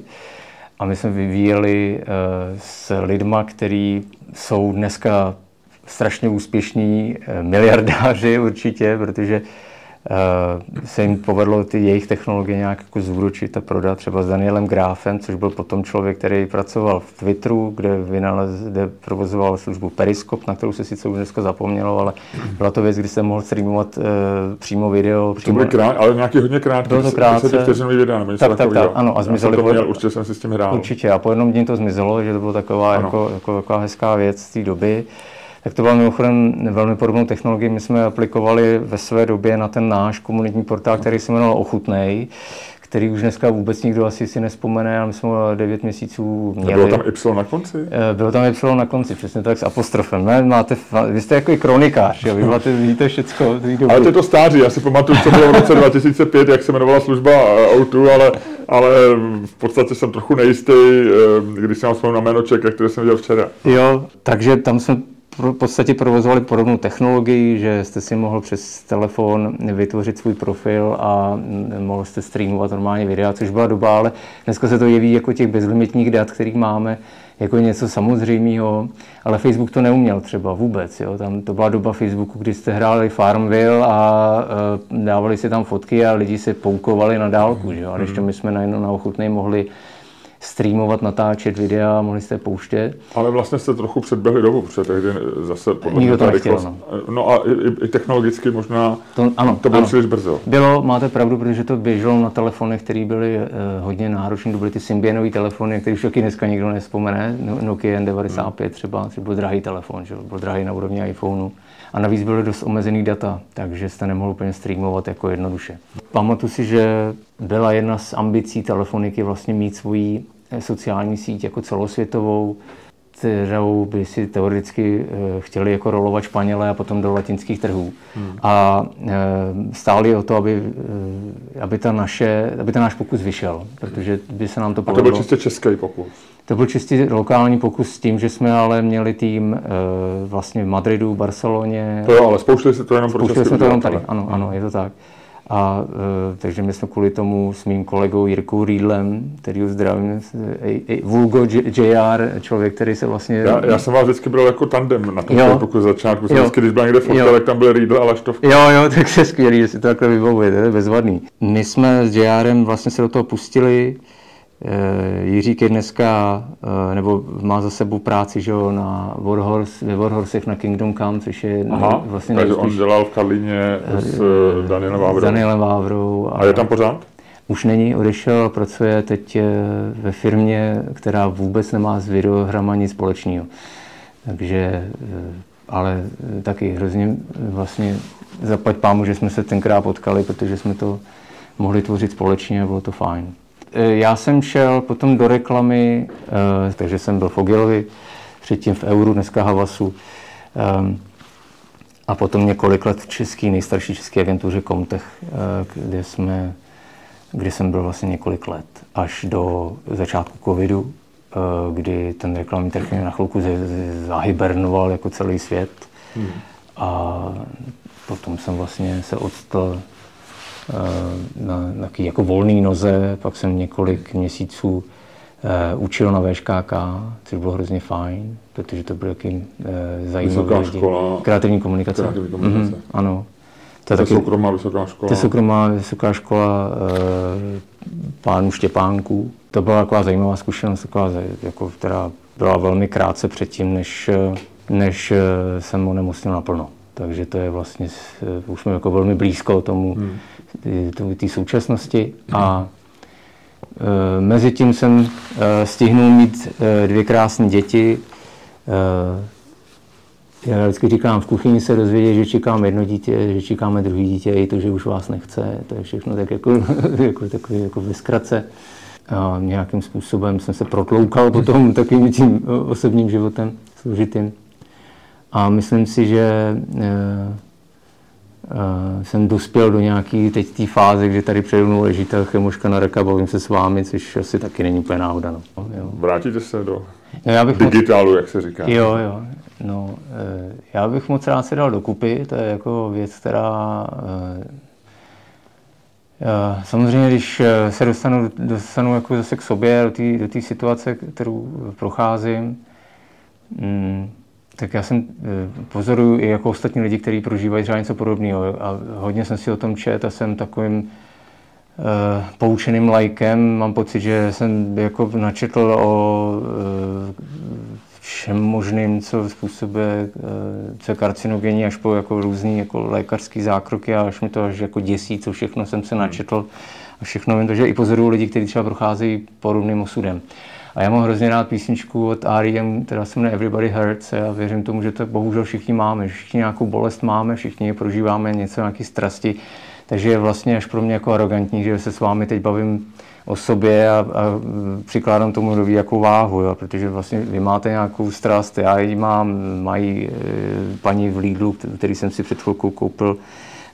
A my jsme vyvíjeli uh, s lidma, kteří jsou dneska strašně úspěšní uh, miliardáři <laughs> určitě, protože se jim povedlo ty jejich technologie nějak jako zúročit a prodat třeba s Danielem Gráfem, což byl potom člověk, který pracoval v Twitteru, kde, vynalez, kde provozoval službu Periscope, na kterou se sice už dneska zapomnělo, ale byla to věc, kdy se mohl streamovat uh, přímo video. Přímo... To krát, ale nějaký hodně krátký, bylo to krátce. vteřinový video, nebo tak, tak, tak, ano, a jsem to měl, určitě jsem si s tím hrál. Určitě, a po jednom dní to zmizelo, že to byla taková, jako, jako, taková hezká věc z té doby. Tak to byla mimochodem velmi podobnou technologii. My jsme aplikovali ve své době na ten náš komunitní portál, který se jmenoval Ochutnej, který už dneska vůbec nikdo asi si nespomene, ale my jsme 9 měsíců měli. Bylo tam Y na konci? Eh, bylo tam Y na konci, přesně tak s apostrofem. Ne, máte, vy jste jako i kronikář, jo? vy máte, víte všecko. <laughs> Ale to je to stáří, já si pamatuju, co bylo v roce 2005, jak se jmenovala služba O2, ale, ale v podstatě jsem trochu nejistý, eh, když jsem mám na jméno Čeka, který jsem viděl včera. Jo, takže tam jsme v podstatě provozovali podobnou technologii, že jste si mohl přes telefon vytvořit svůj profil a mohl jste streamovat normálně videa, což byla doba, ale dneska se to jeví jako těch bezlimitních dat, kterých máme, jako něco samozřejmého, ale Facebook to neuměl třeba vůbec. Jo? Tam to byla doba Facebooku, kdy jste hráli Farmville a e, dávali si tam fotky a lidi se poukovali na dálku. Že jo? A když to my jsme na, na ochutnej mohli streamovat, natáčet videa, mohli jste pouštět. Ale vlastně jste trochu předběhli dobu, protože tehdy zase podle Nikdo to nechtěl, no. no. a i, i, technologicky možná to, ano, to bylo ano. příliš brzo. Bylo, máte pravdu, protože to běželo na telefonech, které byly uh, hodně náročné, to byly ty Symbianové telefony, které už taky dneska nikdo nespomene, no, Nokia N95 hmm. třeba, třeba byl drahý telefon, že? byl drahý na úrovni iPhoneu. A navíc byly dost omezený data, takže jste nemohl úplně streamovat jako jednoduše. Pamatuju si, že byla jedna z ambicí telefoniky vlastně mít svoji eh, sociální síť jako celosvětovou, kterou by si teoreticky eh, chtěli jako rolovat Španělé a potom do latinských trhů. Hmm. A eh, stáli o to, aby, aby, ta naše, aby ten náš pokus vyšel, protože by se nám to povedlo. A to byl čistě český pokus? To byl čistě lokální pokus s tím, že jsme ale měli tým e, vlastně v Madridu, v Barceloně. To jo, ale spouštěli se to jenom pro Spouštěli jsme to jenom tady, ano, ano, je to tak. A e, takže my jsme kvůli tomu s mým kolegou Jirkou Rýdlem, který ho zdravím, Vulgo JR, člověk, který se vlastně... Já, já jsem vás vždycky byl jako tandem na tom Facebooku začátku. Jsem vždycky, když byl někde fotka, tak tam byl Rýdl a Laštovka. Jo, jo, <laughs> tak se skvělý, že si to takhle vybavuje, to je bezvadný. My jsme s JRem vlastně se do toho pustili, Jiřík je dneska, eh, nebo má za sebou práci že jo, na Warhorse, ve Warhorsech na Kingdom Come, což je Aha, vlastně takže on dělal v Karlíně s eh, Danielem Vávrou. S Danielem Vávrou. A, a je tam pořád? Už není, odešel, pracuje teď ve firmě, která vůbec nemá s videohrama nic společného. Takže, ale taky hrozně vlastně zaplať pámu, že jsme se tenkrát potkali, protože jsme to mohli tvořit společně a bylo to fajn. Eh, já jsem šel potom do reklamy, eh, takže jsem byl v Ogilovi, předtím v Euru, dneska Havasu. Ehm, a potom několik let v český, nejstarší české agentuře Comtech, eh, kde, jsme, kde jsem byl vlastně několik let, až do začátku covidu, kdy ten reklamní trh na chvilku zahybernoval jako celý svět. Hmm. A potom jsem vlastně se odstal Eh, na taky jako volný noze, pak jsem několik měsíců uh, učil na VŠKK, což bylo hrozně fajn, protože to bylo taky uh, zajímavé. škola. Kreativní komunikace. Kreativní komunikace. Mm-hmm, ano. To je taky, soukromá vysoká škola. To je soukromá vysoká škola uh, pánů Štěpánků. To byla taková zajímavá zkušenost, taková, jako, která byla velmi krátce předtím, než, než jsem onemocnil naplno. Takže to je vlastně, už jsme jako velmi blízko tomu, hmm té současnosti a e, mezi tím jsem e, stihnul mít e, dvě krásné děti. Já vždycky říkám, v kuchyni se dozvědět, že čekám jedno dítě, že čekáme druhé dítě, i to, že už vás nechce, to je všechno tak jako, <laughs> jako, takový, jako ve zkratce. A nějakým způsobem jsem se protloukal potom <laughs> takovým tím osobním životem složitým. A myslím si, že jsem dospěl do nějaký teď té fáze, kdy tady přede mnou leží ta chemoška na raka, bavím se s vámi, což asi taky není úplně náhoda. No. Jo. Vrátíte se do no, já bych digitálu, moc... jak se říká. Jo, jo. No, uh, já bych moc rád se dal dokupy, to je jako věc, která uh, Samozřejmě, když se dostanu, dostanu jako zase k sobě, do té do situace, kterou procházím, mm, tak já jsem eh, pozoruju i jako ostatní lidi, kteří prožívají třeba něco podobného. A hodně jsem si o tom čet a jsem takovým uh, poučeným lajkem. Mám pocit, že jsem jako načetl o uh, všem možným, co způsobuje, co je karcinogenní, až po jako různý jako lékařský zákroky a až mi to až jako děsí, co všechno jsem se hmm. načetl. A všechno vím, že i pozoruju lidi, kteří třeba procházejí podobným osudem. Uh, a já mám hrozně rád písničku od R.E.M., která se jmenuje Everybody Hurts a věřím tomu, že to bohužel všichni máme. Všichni nějakou bolest máme, všichni prožíváme něco, nějaké strasti. Takže je vlastně až pro mě jako arrogantní, že se s vámi teď bavím o sobě a, a přikládám tomu nový jako váhu, jo, protože vlastně vy máte nějakou strast, já ji mám, mají e, paní v Lidlu, který jsem si před chvilkou koupil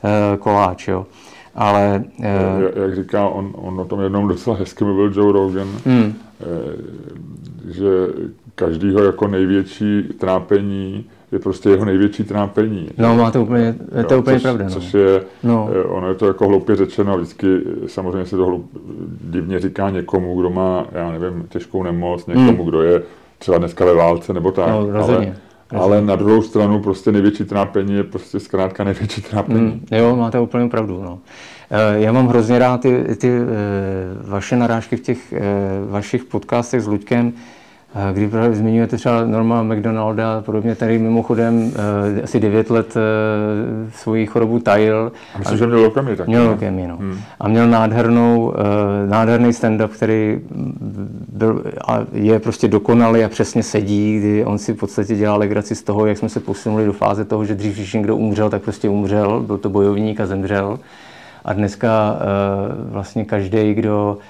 e, koláč, jo. Ale... E, jak, jak říká, on, on o tom jednou docela hezky mluvil Joe Rogan, hmm. Eh, že každýho jako největší trápení je prostě jeho největší trápení. No, má to úplně, je to jo, úplně což, pravda. No. Což je, no. Eh, ono je to jako hloupě řečeno, vždycky samozřejmě se to hloup, divně říká někomu, kdo má, já nevím, těžkou nemoc, někomu, hmm. kdo je třeba dneska ve válce nebo tak. No, rozhodně. Ale, ale na druhou stranu prostě největší trápení je prostě zkrátka největší trápení. Hmm, jo, máte úplně pravdu. No. Eh, já mám hrozně rád ty, ty eh, vaše narážky v těch eh, vašich podcastech s Luďkem, kdy právě zmiňujete třeba Norma McDonalda a podobně, tady mimochodem asi 9 let svoji chorobu tajil. A myslím, a, že měl leukemii taky. Měl leukemii, no. Hmm. A měl nádhernou, nádherný stand-up, který byl, a je prostě dokonalý a přesně sedí, kdy on si v podstatě dělal legraci z toho, jak jsme se posunuli do fáze toho, že dřív, když někdo umřel, tak prostě umřel, byl to bojovník a zemřel. A dneska eh, vlastně každý, kdo eh,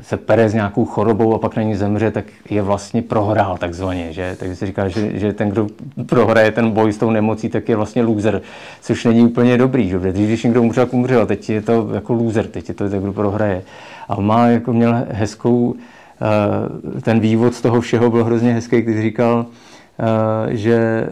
se pere s nějakou chorobou a pak na ní zemře, tak je vlastně prohrál takzvaně. Že? Takže se říká, že, že ten, kdo prohraje ten boj s tou nemocí, tak je vlastně loser, což není úplně dobrý. Že? Dřív, když někdo umřel, tak umřel, teď je to jako loser, teď je to ten, kdo prohraje. A má jako měl hezkou, eh, ten vývod z toho všeho byl hrozně hezký, když říkal, že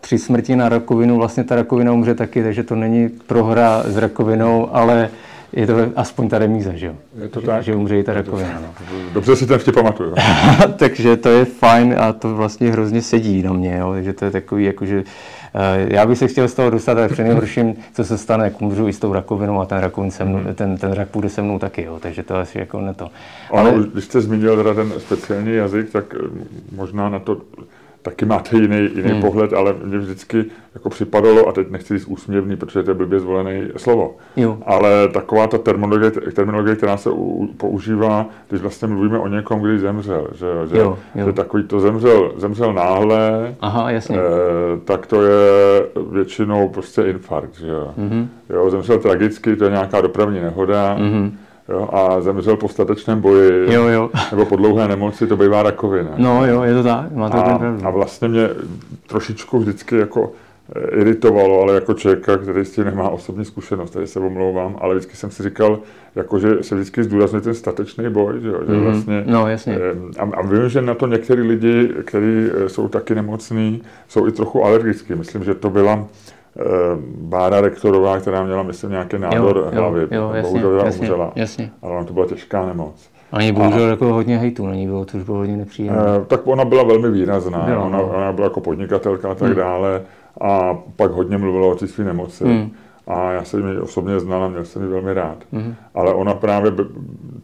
tři smrti na rakovinu, vlastně ta rakovina umře taky, takže to není prohra s rakovinou, ale je to aspoň ta remíza, že jo? Je to že, tak? Že umře i ta rakovina, no. Dobře si ten vtip pamatuju. <laughs> takže to je fajn a to vlastně hrozně sedí na mě, jo? takže to je takový, jakože eh, já bych se chtěl z toho dostat, ale přinejhorším, co se stane, jak umřu i s tou rakovinou a ten, rakovin se mnou, ten, ten rak půjde se mnou taky, jo? takže to asi jako ne to. Ale... Ano, když jste zmínil teda ten speciální jazyk, tak eh, možná na to taky máte jiný, jiný hmm. pohled, ale mě vždycky jako připadalo, a teď nechci říct úsměvný, protože to je blbě zvolené slovo, jo. ale taková ta terminologie, terminologie která se u, používá, když vlastně mluvíme o někom, když zemřel, že, že, jo, jo. že takový to zemřel, zemřel náhle, Aha, jasně. Eh, tak to je většinou prostě infarkt, že jo. Mm-hmm. jo. Zemřel tragicky, to je nějaká dopravní nehoda, mm-hmm jo, a zemřel po statečném boji, jo, jo. nebo po dlouhé nemoci, to bývá rakovina. No jo, je to tak, má to a, a vlastně mě trošičku vždycky jako eh, iritovalo, ale jako člověka, který s tím nemá osobní zkušenost, tady se omlouvám, ale vždycky jsem si říkal, jako, že se vždycky zdůrazňuje ten statečný boj, že, mm-hmm. že vlastně, no, jasně. Eh, a, a vím, že na to některý lidi, kteří eh, jsou taky nemocní, jsou i trochu alergický. Myslím, že to byla Bára Rektorová, která měla, myslím, nějaký nádor jo, hlavy. Jo, jo, jasně, bohužel jasně, umřela. Jasně. Ale ona to byla těžká nemoc. Ani bohužel a, jako hodně hejtu na ní bylo, což bylo hodně nepříjemné. Eh, tak ona byla velmi výrazná. Byla, ona, no. ona byla jako podnikatelka a tak hmm. dále. A pak hodně mluvila o té své nemoci. Hmm. A já jsem ji osobně znal a měl jsem ji velmi rád. Hmm. Ale ona právě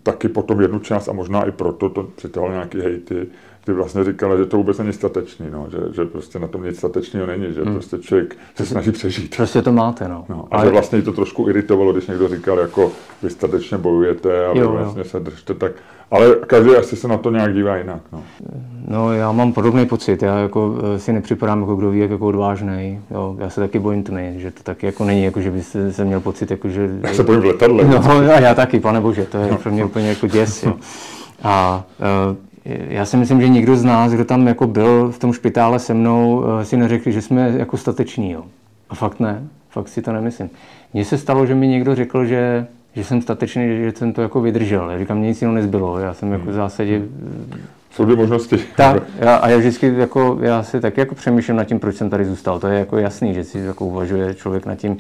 taky potom jednu část, a možná i proto to přitahovala nějaký hejty, ty vlastně říkala, že to vůbec není statečný, no, že, že prostě na tom nic statečného není, že hmm. prostě člověk se snaží přežít. Prostě to máte, no. no a Ale... že vlastně to trošku iritovalo, když někdo říkal, jako vy statečně bojujete a vy jo, vlastně jo. se držte, tak ale každý asi se na to nějak dívá jinak. No. no já mám podobný pocit. Já jako eh, si nepřipadám jako kdo ví, jak jako odvážný. Jo, já se taky bojím tmy, že to taky jako není, jako že byste se měl pocit, jako že... Já se bojím v letadle. No a já taky, pane bože, to je pro mě úplně jako děs. Jo. A uh, já si myslím, že nikdo z nás, kdo tam jako byl v tom špitále se mnou, eh, si neřekl, že jsme jako stateční. Jo. A fakt ne, fakt si to nemyslím. Mně se stalo, že mi někdo řekl, že, že jsem statečný, že jsem to jako vydržel. Já říkám, mě nic jiného nezbylo. Já jsem jako v zásadě... Jsou dvě možnosti. Tak, já, a já vždycky jako, já si taky jako přemýšlím nad tím, proč jsem tady zůstal. To je jako jasný, že si jako uvažuje člověk nad tím,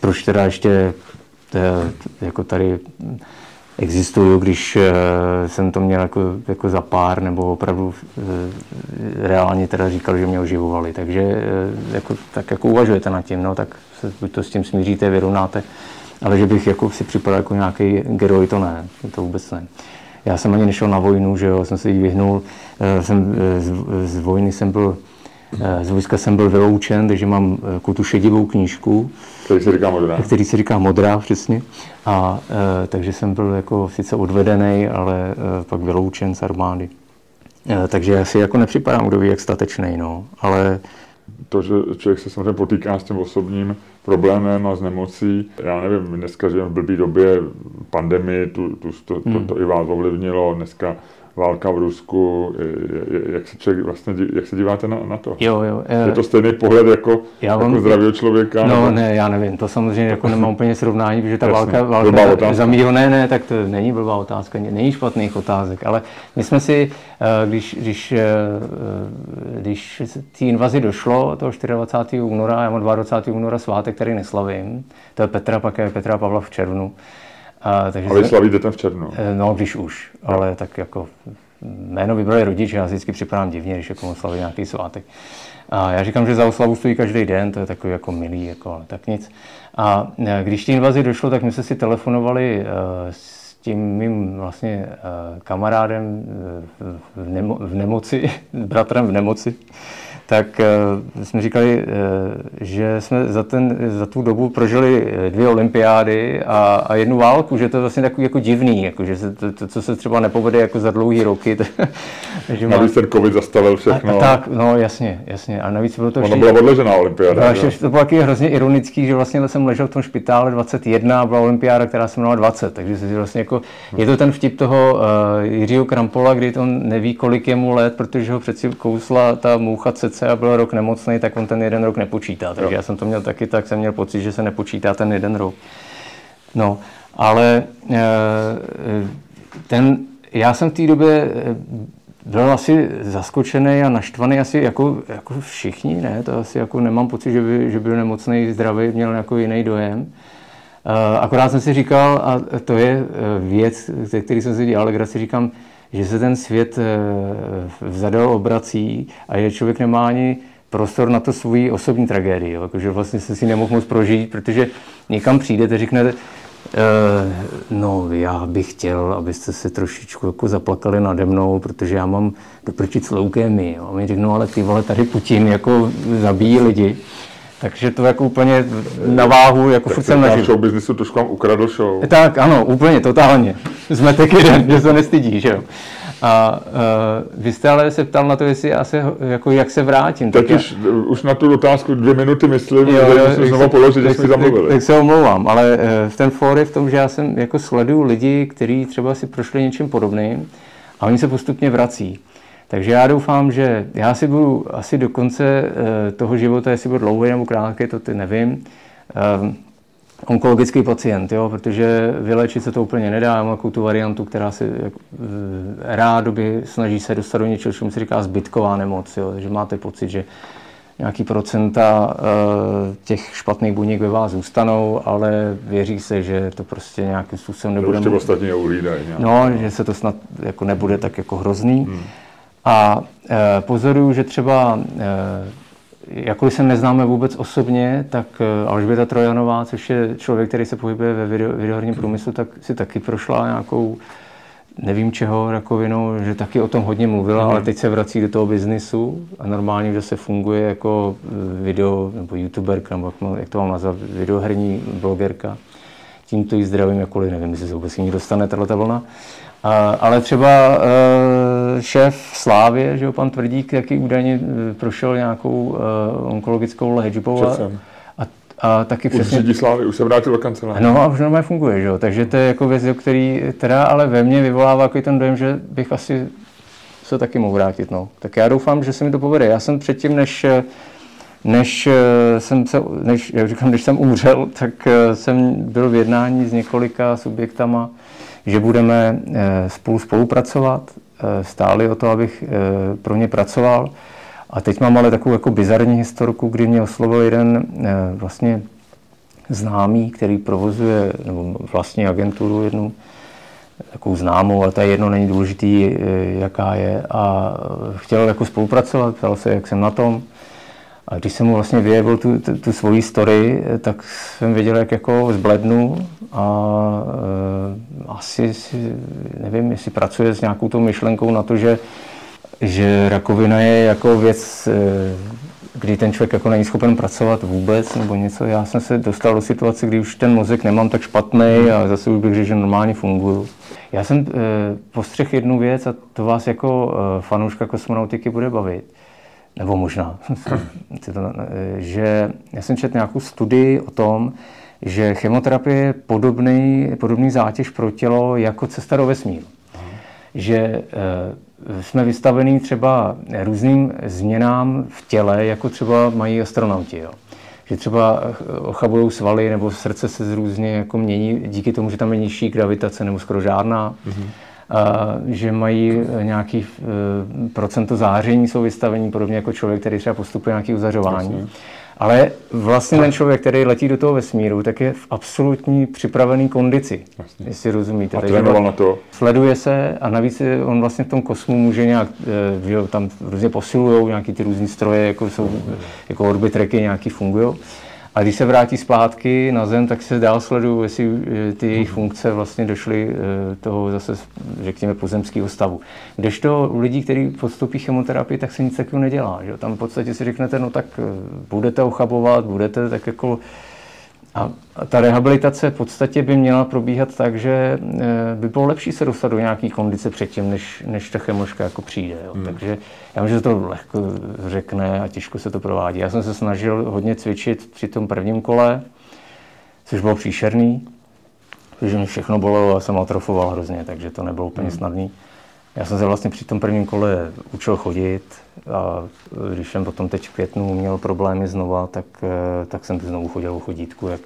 proč teda ještě to je, jako tady existují, když eh, jsem to měl jako, jako za pár, nebo opravdu eh, reálně teda říkal, že mě oživovali. Takže eh, jako, tak jako uvažujete nad tím, no, tak se buď to s tím smíříte, vyrovnáte, ale že bych jako si připadal jako nějaký geroj, to ne, to vůbec ne. Já jsem ani nešel na vojnu, že jo, jsem se jí vyhnul. Jsem, z, z vojny jsem byl z vojska jsem byl vyloučen, takže mám jako tu šedivou knížku. Který se říká modrá. Který se říká modrá, přesně. A e, takže jsem byl jako sice odvedený, ale e, pak vyloučen z armády. E, takže já si jako nepřipadám, kdo ví, jak statečný, no. Ale to, že člověk se samozřejmě potýká s tím osobním problémem a s nemocí. Já nevím, dneska žijeme v blbý době pandemii, tu, tu, to, to, to, to i vás ovlivnilo. Dneska válka v Rusku, jak se, člověk vlastně, jak se díváte na, na to? Jo, jo. Je to stejný pohled jako, já vám, jako zdravého člověka? No nebo? ne, já nevím, to samozřejmě jako nemám úplně srovnání, protože ta Jasně, válka, válka za mýho, ne, ne, tak to není blbá otázka, není špatných otázek, ale my jsme si, eh, když, když, eh, když té invazi došlo, toho 24. února, já mám 22. února svátek, který neslavím, to je Petra, pak je Petra Pavla v červnu, a, takže ale slavíte ten v červnu? Eh, no, když už, no. ale tak jako jméno vybrali rodiče, já vždycky připadám divně, když jako slaví nějaký svátek. A já říkám, že za oslavu stojí každý den, to je takový jako milý, jako, ale tak nic. A eh, když té invazi došlo, tak my jsme si telefonovali uh, s tím mým vlastně kamarádem v, nemo, v nemoci, <laughs> bratrem v nemoci, tak uh, jsme říkali, uh, že jsme za, ten, za tu dobu prožili eh, dvě olympiády a, a jednu válku, že to je vlastně takový jako divný, jako, že se to, to, co se třeba nepovede jako za dlouhý roky. <laughs> že navíc ten covid zastavil všechno. A, a tak, no jasně, jasně. A navíc bylo to Ono byla odležená olympiáda. No, to bylo taky hrozně ironický, že vlastně jsem ležel v tom špitále 21 a byla olympiáda, která se jmenovala 20, takže se vlastně jako, je to ten vtip toho uh, Jiřího Krampola, kdy on neví, kolik je mu let, protože ho přeci kousla ta moucha a byl rok nemocný, tak on ten jeden rok nepočítá. Takže jo. já jsem to měl taky, tak jsem měl pocit, že se nepočítá ten jeden rok. No, ale eh, ten, já jsem v té době eh, byl asi zaskočený a naštvaný asi jako, jako všichni, ne? To asi jako nemám pocit, že by, že byl nemocný, zdravý, měl jako jiný dojem. Akorát jsem si říkal, a to je věc, ze který jsem si dělal si říkám, že se ten svět vzadal obrací a že člověk nemá ani prostor na to svoji osobní tragédii. Jo? Jako, že vlastně se si nemohl moc prožít, protože někam přijdete, řeknete, Uh, no, já bych chtěl, abyste se trošičku jako zaplakali nade mnou, protože já mám doprčit s leukémii. A mi řeknou, ale ty vole, tady Putin jako zabíjí lidi. Takže to jako úplně na váhu, jako furt jsem naživ. show businessu trošku vám ukradl show. Tak, ano, úplně, totálně. Zmetek jeden, že se nestydí, že jo. A uh, vy jste ale se ptal na to, jestli já se, jako jak se vrátím. Tak, tak už, já... už na tu otázku dvě minuty myslím, jo, že musím znovu položit, že jsme zamluvili. Tak, tak se omlouvám, ale uh, ten for je v tom, že já jsem jako sleduju lidi, kteří třeba si prošli něčím podobným a oni se postupně vrací. Takže já doufám, že já si budu asi do konce uh, toho života, jestli budu dlouhý nebo krátký, to ty nevím, uh, onkologický pacient, jo, protože vylečit se to úplně nedá. Já mám takovou tu variantu, která se rádoby snaží se dostat do něčeho, čemu se říká zbytková nemoc, jo, že máte pocit, že nějaký procenta těch špatných buněk ve vás zůstanou, ale věří se, že to prostě nějakým způsobem nebude... To ostatně uhlídají. No, že se to snad jako nebude tak jako hrozný. Hmm. A uh, pozoruju, že třeba uh, jakkoliv se neznáme vůbec osobně, tak eh, Alžběta Trojanová, což je člověk, který se pohybuje ve video, videoherním průmyslu, tak si taky prošla nějakou nevím čeho rakovinou, že taky o tom hodně mluvila, mm. ale teď se vrací do toho biznisu a normálně zase funguje jako eh, video nebo youtuberka, nebo jak to mám nazvat, videoherní blogerka. Tímto jí zdravím, jakkoliv nevím, jestli se vůbec ní dostane tato vlna. A, ale třeba e, šéf Slávě, že jo, pan Tvrdík, jaký údajně eh, prošel nějakou e, onkologickou léčbou. A, a, a taky přesně... Už Slávy, už se vrátil do kanceláře. No a už normálně funguje, že jo. Takže to je jako věc, který teda ale ve mně vyvolává jako ten dojem, že bych asi se taky mohl vrátit. No. Tak já doufám, že se mi to povede. Já jsem předtím, než než jsem se, než, jak říkám, než jsem umřel, tak jsem byl v jednání s několika subjektama, že budeme eh, spolu spolupracovat, eh, stáli o to, abych eh, pro ně pracoval. A teď mám ale takovou jako bizarní historku, kdy mě oslovil jeden vlastně známý, který provozuje, nebo vlastně agenturu jednu, takovou známou, ale to je jedno, není důležitý, jaká je. A chtěl jako spolupracovat, ptal se, jak jsem na tom. A když jsem mu vlastně vyjevil tu, tu, tu svoji story, tak jsem věděl, jak jako zblednu a e, asi si, nevím, jestli pracuje s nějakou tou myšlenkou na to, že, že rakovina je jako věc, e, kdy ten člověk jako není schopen pracovat vůbec nebo něco. Já jsem se dostal do situace, kdy už ten mozek nemám tak špatný a zase už bych řekl, že normálně funguju. Já jsem e, postřeh jednu věc a to vás jako e, fanouška kosmonautiky bude bavit nebo možná, <laughs> že já jsem četl nějakou studii o tom, že chemoterapie je podobný, podobný zátěž pro tělo jako cesta do vesmíru. Že e, jsme vystavení třeba různým změnám v těle, jako třeba mají astronauti. Jo. Že třeba ochabují svaly nebo srdce se různě jako mění díky tomu, že tam je nižší gravitace nebo skoro žádná. Mm-hmm že mají nějaký e, procento záření, jsou vystavení podobně jako člověk, který třeba postupuje nějaké uzařování. Jasně. Ale vlastně ten člověk, který letí do toho vesmíru, tak je v absolutní připravený kondici, Jasně. jestli rozumíte. A trénoval na to? Sleduje se a navíc on vlastně v tom kosmu může nějak, e, že tam různě posilují nějaký ty různé stroje, jako jsou jako orbitreky nějaký fungují. A když se vrátí zpátky na Zem, tak se dál sledují, jestli eh, ty jejich funkce vlastně došly eh, toho zase, řekněme, pozemského stavu. Kdežto u lidí, kteří podstoupí chemoterapii, tak se nic takového nedělá. Že? Tam v podstatě si řeknete, no tak eh, budete ochabovat, budete tak jako a ta rehabilitace v podstatě by měla probíhat tak, že eh, by bylo lepší se dostat do nějaké kondice předtím, než, než ta chemoška jako přijde. Jo. Hmm. Takže já vím, že to lehko řekne a těžko se to provádí. Já jsem se snažil hodně cvičit při tom prvním kole, což bylo příšerný, protože mi všechno bylo a jsem atrofoval hrozně, takže to nebylo úplně hmm. snadný. Já jsem se vlastně při tom prvním kole učil chodit a když jsem potom teď v květnu měl problémy znova, tak, eh, tak jsem znovu chodil o chodítku, jak,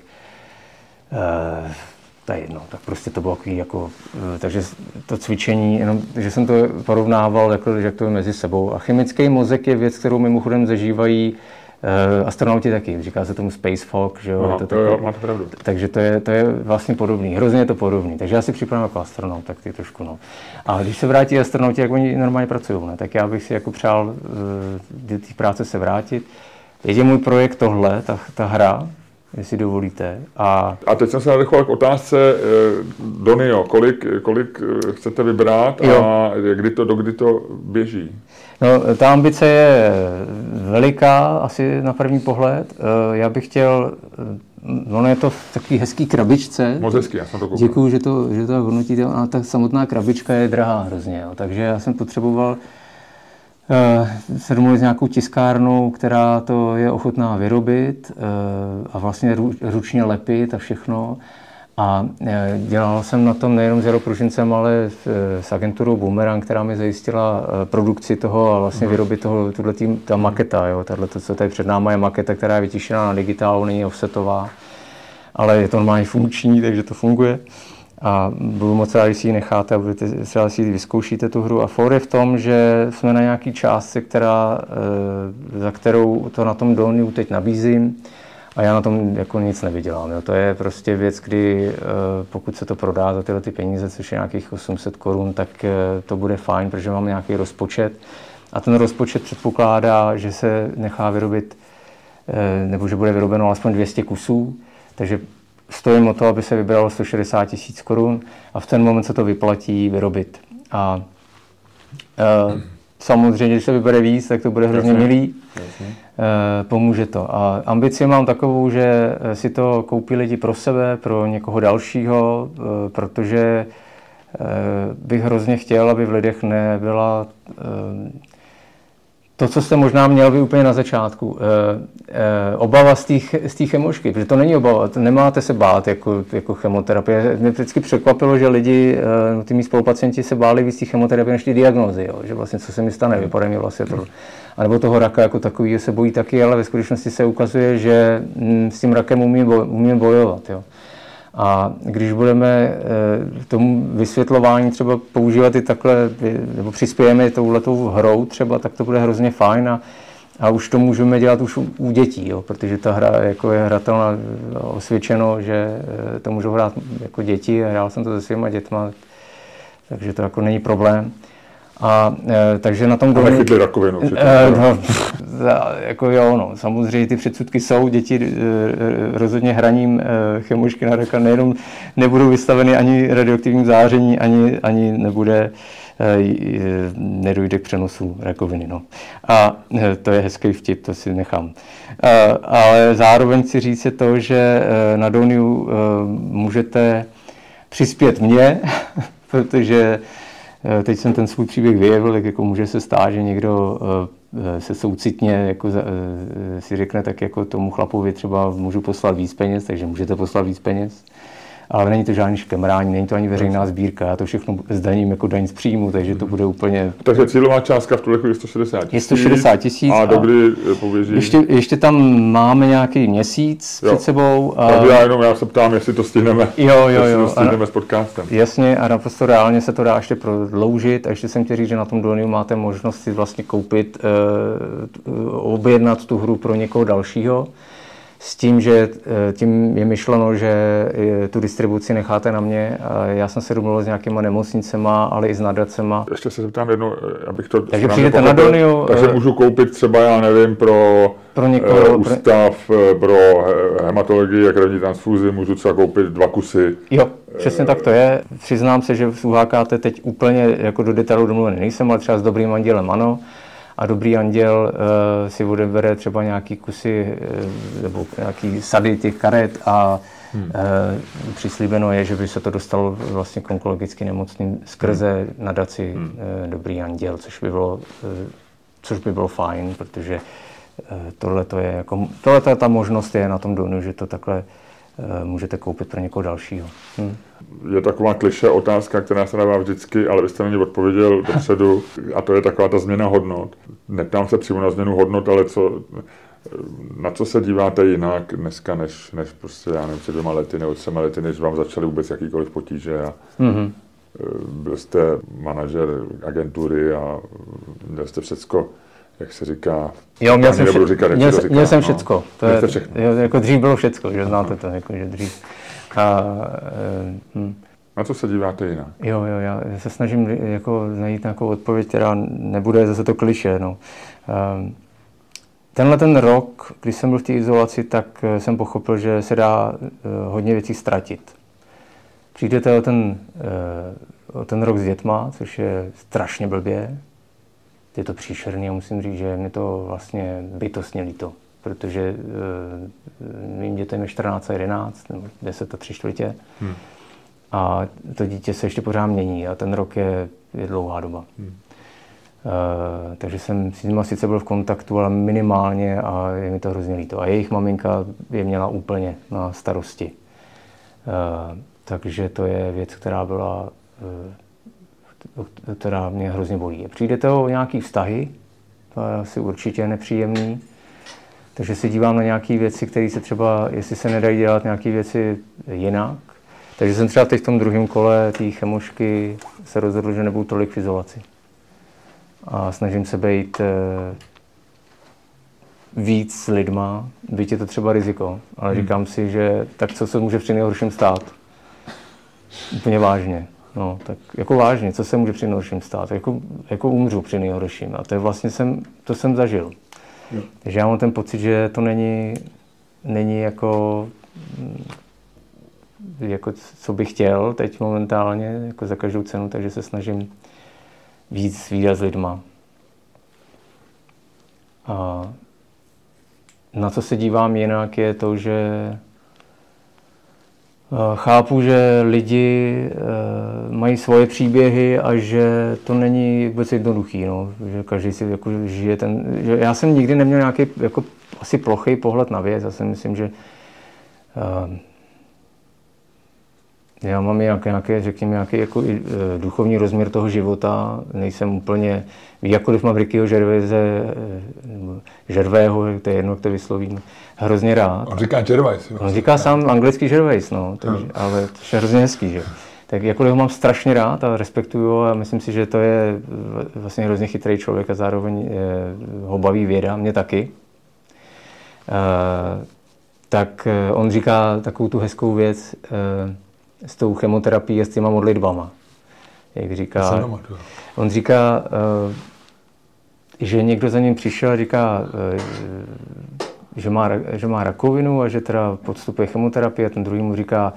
eh, to je jedno, tak prostě to bylo takový jako, eh, takže to cvičení, jenom, že jsem to porovnával, jako, že to je mezi sebou. A chemický mozek je věc, kterou mimochodem zažívají uh, astronauti taky, říká se tomu space fog, že jo, Aha, je to jo, jo, máte pravdu. takže to je, to je vlastně podobný, hrozně je to podobný, takže já si připadám jako astronaut, tak ty trošku no. A když se vrátí astronauti, jak oni normálně pracují, ne? tak já bych si jako přál uh, do té práce se vrátit. Je můj projekt tohle, ta, ta hra, jestli dovolíte. A, a teď jsem se nadechoval k otázce, eh, Donio, kolik, kolik eh, chcete vybrat jo. a kdy to, do kdy to běží? No, ta ambice je veliká, asi na první pohled. Eh, já bych chtěl, ono je to v takový hezký krabičce. Moc hezký, já jsem to koupil. Děkuju, že to, že to hodnotíte. A ta samotná krabička je drahá hrozně, jo. takže já jsem potřeboval Eh, se domluvit s nějakou tiskárnou, která to je ochotná vyrobit eh, a vlastně ručně lepit a všechno. A eh, dělal jsem na tom nejenom s Jaro Pružincem, ale s agenturou Boomerang, která mi zajistila produkci toho a vlastně mhm. vyrobit toho, tuhle tým, ta maketa, jo, tato, to, co tady před náma je maketa, která je vytištěná na digitálu, není offsetová, ale je to normálně funkční, takže to funguje a budu moc rád, když si ji necháte a budete třeba si vyzkoušíte tu hru. A for je v tom, že jsme na nějaký částce, která, eh, za kterou to na tom dolní teď nabízím a já na tom jako nic nevydělám. Jo. To je prostě věc, kdy eh, pokud se to prodá za tyhle ty peníze, což je nějakých 800 korun, tak eh, to bude fajn, protože mám nějaký rozpočet. A ten rozpočet předpokládá, že se nechá vyrobit, nebo že bude vyrobeno alespoň 200 kusů, takže stojím o to, aby se vybralo 160 tisíc korun a v ten moment se to vyplatí vyrobit. A e, samozřejmě, když se vybere víc, tak to bude hrozně milý. E, pomůže to. A ambici mám takovou, že si to koupí lidi pro sebe, pro někoho dalšího, e, protože e, bych hrozně chtěl, aby v lidech nebyla e, to, co jste možná měl vy úplně na začátku, e, e, obava z té chemošky, protože to není obava, to nemáte se bát jako, jako chemoterapie. Mě vždycky překvapilo, že lidi, e, ty mý spolupacienti se báli víc té chemoterapie než ty diagnózy, jo, že vlastně co se mi stane, vypadá mi vlastně to. A nebo toho raka jako takový se bojí taky, ale ve skutečnosti se ukazuje, že mm, s tím rakem umíme bojovat. Jo. A když budeme eh, tomu vysvětlování třeba používat i takhle, nebo přispějeme touhletou hrou třeba, tak to bude hrozně fajn a, a už to můžeme dělat už u, dětí, jo, protože ta hra jako je hratelná osvědčeno, že eh, to můžou hrát jako děti a hrál jsem to se svýma dětma, takže to jako není problém. A e, takže na tom. A nechytli rakovinu. E, no, <laughs> jako jo, no, samozřejmě ty předsudky jsou, děti e, rozhodně hraním e, chemušky na raka nejenom nebudou vystaveny ani radioaktivním záření, ani, ani nebude e, nedojde k přenosu rakoviny. No. A e, to je hezký vtip, to si nechám. E, ale zároveň si říct je to, že e, na Doniu e, můžete přispět mě, <laughs> protože teď jsem ten svůj příběh vyjevil, tak jako může se stát, že někdo eh, se soucitně jako eh, si řekne, tak jako tomu chlapovi třeba můžu poslat víc peněz, takže můžete poslat víc peněz ale není to žádný škemrání, není to ani veřejná sbírka, já to všechno zdaním jako daň z příjmu, takže to bude úplně... Takže cílová částka v tuhle chvíli je 160 tisíc. Je 160 tisíc. A dokdy pověří? Ještě, ještě tam máme nějaký měsíc jo. před sebou. A... já jenom já se ptám, jestli to stihneme, jo, jo, jo. To stihneme a, s podcastem. Jasně a naprosto reálně se to dá ještě prodloužit a ještě jsem chtěl říct, že na tom Doniu máte možnost si vlastně koupit, uh, objednat tu hru pro někoho dalšího s tím, že eh, tím je myšleno, že tu distribuci necháte na mě. Já jsem se domluvil s nějakýma nemocnicema, ale i s nadacema. Ještě se zeptám jedno, eh, abych to... Takže přijdete na Doniu. Takže eh, můžu koupit třeba, já nevím, pro, pro někoho, ústav pro, pro hematologii a krevní transfuzi, můžu třeba koupit dva kusy. Jo, přesně tak to je. Přiznám se, že v UHKT teď úplně jako do detailu domluvený nejsem, ale třeba s dobrým andělem ano a dobrý anděl uh, si odebere třeba nějaký kusy uh, nebo nějaký sady těch karet a hmm. uh, přislíbeno je, že by se to dostalo vlastně k onkologicky nemocným skrze hmm. nadaci hmm. uh, Dobrý anděl, což by bylo, uh, což by bylo fajn, protože uh, tohle to je jako, tohle ta možnost je na tom donu, že to takhle uh, můžete koupit pro někoho dalšího. Hmm je taková kliše otázka, která se dává vždycky, ale vy jste na ní odpověděl dopředu, a to je taková ta změna hodnot. Neptám se přímo na změnu hodnot, ale co, Na co se díváte jinak dneska, než, než prostě, já nevím, před dvěma lety nebo třema lety, než vám začaly vůbec jakýkoliv potíže a mm-hmm. byl jste manažer agentury a měl jste všecko, jak se říká, jo, měl jsem, vše, říkat, měl, říká, měl jsem no. všecko. To je, jo, jako dřív bylo všecko, že znáte to, jako, že dřív. A, hm. Na co se díváte jinak? Jo, jo, já se snažím jako najít nějakou odpověď, která nebude zase to kliše. No. Um, Tenhle ten rok, když jsem byl v té izolaci, tak eh, jsem pochopil, že se dá eh, hodně věcí ztratit. Přijdete o ten, eh, o ten rok s dětma, což je strašně blbě. Je to příšerný a musím říct, že mě to vlastně bytostně líto, protože mým dětem je 14 a 11, nebo 10 a 3 čtvrtě. Hmm. A to dítě se ještě pořád mění a ten rok je, je dlouhá doba. Hmm. Uh, takže jsem s nimi sice byl v kontaktu, ale minimálně a je mi to hrozně líto. A jejich maminka je měla úplně na starosti. Uh, takže to je věc, která byla, uh, která mě hrozně bolí. Přijdete o nějaký vztahy, to je asi určitě nepříjemný. Takže si dívám na nějaké věci, které se třeba, jestli se nedají dělat nějaké věci jinak. Takže jsem třeba teď v tom druhém kole té chemošky se rozhodl, že nebudu tolik v izolaci a snažím se být eh, víc s lidma, byť je to třeba riziko, ale hmm. říkám si, že tak co se může při nejhorším stát? Úplně vážně. No, tak jako vážně, co se může při nejhorším stát? Jako, jako umřu při nejhorším. A to je vlastně jsem, to jsem zažil. Jo. Takže já mám ten pocit, že to není, není jako, jako, co bych chtěl teď momentálně, jako za každou cenu, takže se snažím víc výdat s lidma. A na co se dívám jinak je to, že chápu, že lidi eh, mají svoje příběhy a že to není vůbec jednoduchý, no. že každý si jako žije ten... Že já jsem nikdy neměl nějaký jako asi plochý pohled na věc, já si myslím, že uh, já mám nějaký, nějaký řekněme, nějaký jako duchovní rozměr toho života. Nejsem úplně, jakkoliv mám Rickyho Žerveze, Žervého, to je jedno, jak to vyslovím, hrozně rád. On říká Gervais. On říká sám anglický Gervais, no, takže, no. ale to je hrozně hezký, že? Tak jakkoliv ho mám strašně rád a respektuju ho a myslím si, že to je vlastně hrozně chytrý člověk a zároveň je, ho baví věda, mě taky. Uh, tak on říká takovou tu hezkou věc, uh, s tou chemoterapií a s těma modlitbama. Jak říká, on říká, eh, že někdo za ním přišel a říká, eh, že má, že má rakovinu a že teda podstupuje chemoterapii a ten druhý mu říká,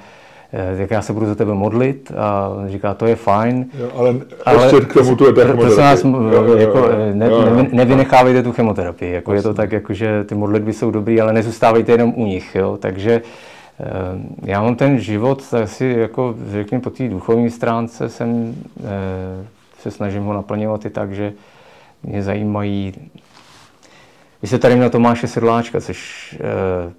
eh, jak já se budu za tebe modlit a on říká, to je fajn. Jo, ale, ale ještě k tomu tu je Prosím nás, jo, jako, jo, ne, jo, jo. nevynechávejte tu chemoterapii. Jako je to tak, jako, že ty modlitby jsou dobrý, ale nezůstávejte jenom u nich. Jo? Takže Eh, já mám ten život asi, jako řekněme, po té duchovní stránce jsem, eh, se snažím ho naplňovat i tak, že mě zajímají... Vy se tady měl Tomáše Sedláčka, což eh,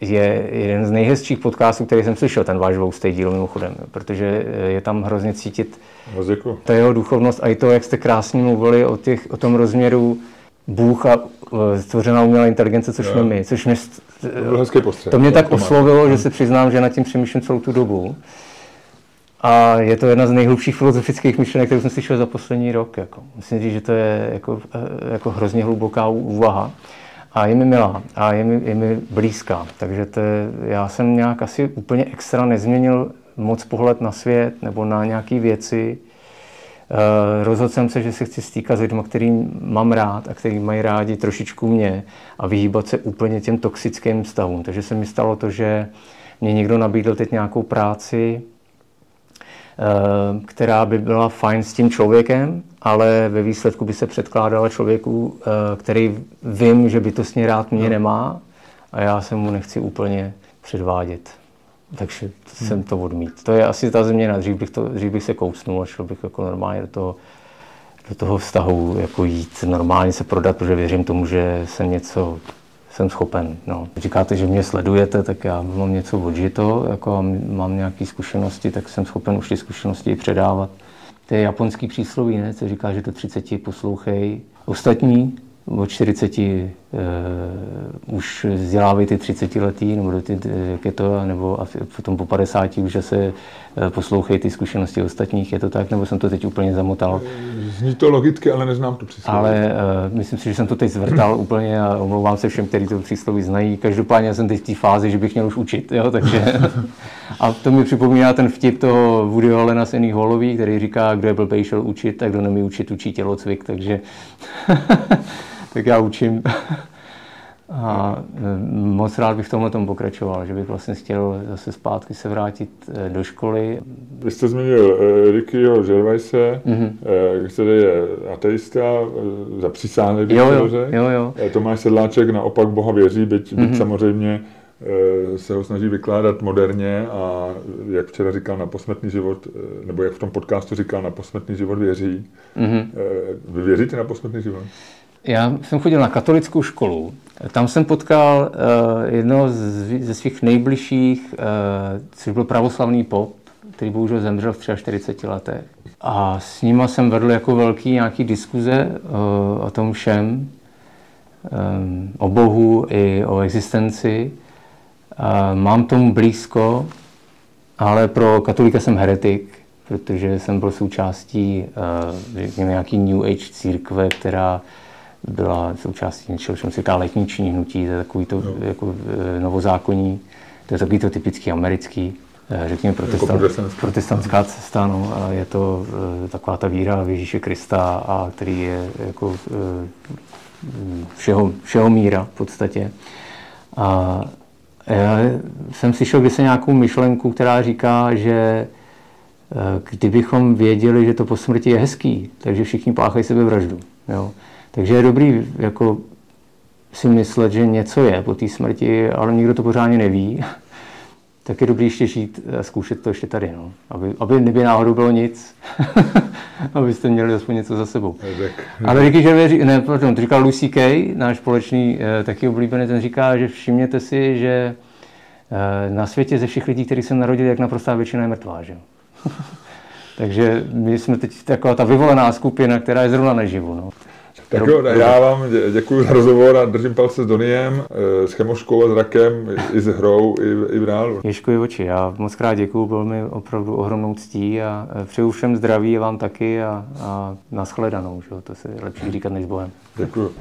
je jeden z nejhezčích podcastů, který jsem slyšel, ten váš dvoustý díl mimochodem, protože je tam hrozně cítit ta jeho duchovnost a i to, jak jste krásně mluvili o, těch, o tom rozměru Bůh a stvořená umělá inteligence, což jsme my, což mě to, to mě tak oslovilo, že se přiznám, že nad tím přemýšlím celou tu dobu. A je to jedna z nejhlubších filozofických myšlenek, kterou jsem slyšel za poslední rok. Jako. Myslím říct, že to je jako, eh, jako hrozně hluboká úvaha. A je mi milá a je mi, je mi blízká. Takže to je, já jsem nějak asi úplně extra nezměnil moc pohled na svět nebo na nějaké věci. Eh, rozhodl jsem se, že se chci stýkat s lidmi, kterým mám rád a který mají rádi trošičku mě a vyhýbat se úplně těm toxickým vztahům. Takže se mi stalo to, že mě někdo nabídl teď nějakou práci, která by byla fajn s tím člověkem, ale ve výsledku by se předkládala člověku, eh, který vím, že bytostně rád mě no. nemá a já se mu nechci úplně předvádět takže hmm. jsem to odmít. To je asi ta změna. Dřív bych, to, dřív bych se kousnul a šel bych jako normálně do toho, do toho vztahu jako jít, normálně se prodat, protože věřím tomu, že jsem něco jsem schopen. No. Říkáte, že mě sledujete, tak já mám něco odžito, jako mám nějaké zkušenosti, tak jsem schopen už ty zkušenosti předávat. To je japonský přísloví, ne? co říká, že to 30 poslouchej. Ostatní od 40 uh, už vzdělávají ty 30 letý, nebo ty, jak je to, nebo a potom po 50 už se poslouchají ty zkušenosti ostatních, je to tak, nebo jsem to teď úplně zamotal? Zní to logicky, ale neznám to přísloví. Ale uh, myslím si, že jsem to teď zvrtal úplně a omlouvám se všem, kteří to přísloví znají. Každopádně jsem teď v té fázi, že bych měl už učit, jo, takže... <laughs> a to mi připomíná ten vtip toho Woody Allena z Annie Hallový, který říká, kdo je blbej, šel učit, a kdo nemí učit, učí tělocvik, takže... <laughs> tak já učím. A e, moc rád bych v tomhle tom pokračoval, že bych vlastně chtěl zase zpátky se vrátit e, do školy. Vy jste zmínil uh, Rickyho Gervaise, mm-hmm. který je ateista, zapřísáhne jo, jo, jo, jo. Tomáš Sedláček naopak Boha věří, byť, mm-hmm. byť mhm. samozřejmě se ho snaží vykládat moderně a jak včera říkal na posmrtný život, nebo jak v tom podcastu říkal, na posmrtný život věří. Mm-hmm. Vy věříte na posmrtný život? Já jsem chodil na katolickou školu. Tam jsem potkal uh, jednoho z, ze svých nejbližších, uh, což byl pravoslavný pop, který bohužel zemřel v 43 letech. A s ním jsem vedl jako velký nějaký diskuze uh, o tom všem, um, o Bohu i o existenci. Uh, mám tomu blízko, ale pro katolika jsem heretik, protože jsem byl součástí uh, nějaký New Age církve, která byla součástí něčeho, čemu se říká letniční hnutí, to je takový to no. jako e, novozákonní, to je takový to typický americký, e, řekněme protestant, jako protestantská cesta, no, a je to e, taková ta víra v Ježíše Krista, a který je jako všeho, všeho míra v podstatě. A já jsem slyšel kdysi nějakou myšlenku, která říká, že kdybychom věděli, že to po smrti je hezký, takže všichni páchají sebevraždu. Jo? Takže je dobrý jako si myslet, že něco je po té smrti, ale nikdo to pořádně neví. <laughs> tak je dobrý ještě žít a zkoušet to ještě tady, no. aby, aby neby náhodou bylo nic, <laughs> abyste měli aspoň něco za sebou. Ale Ricky Gervais, ne, pardon, to říkal Lucy Kay, náš společný eh, taky oblíbený, ten říká, že všimněte si, že eh, na světě ze všech lidí, kteří se narodili, jak naprostá většina je mrtvá, že? <laughs> Takže my jsme teď taková ta vyvolená skupina, která je zrovna neživu. No. Tak jo, já vám děkuji za rozhovor a držím palce s Doniem, eh, s Chemoškou a s Rakem, i s hrou, i, i v reálu. Ježkuji oči, já moc krát děkuji, byl mi opravdu ohromnou ctí a eh, přeju všem zdraví vám taky a, a nashledanou, že? to se lepší říkat než s Bohem. Děkuji.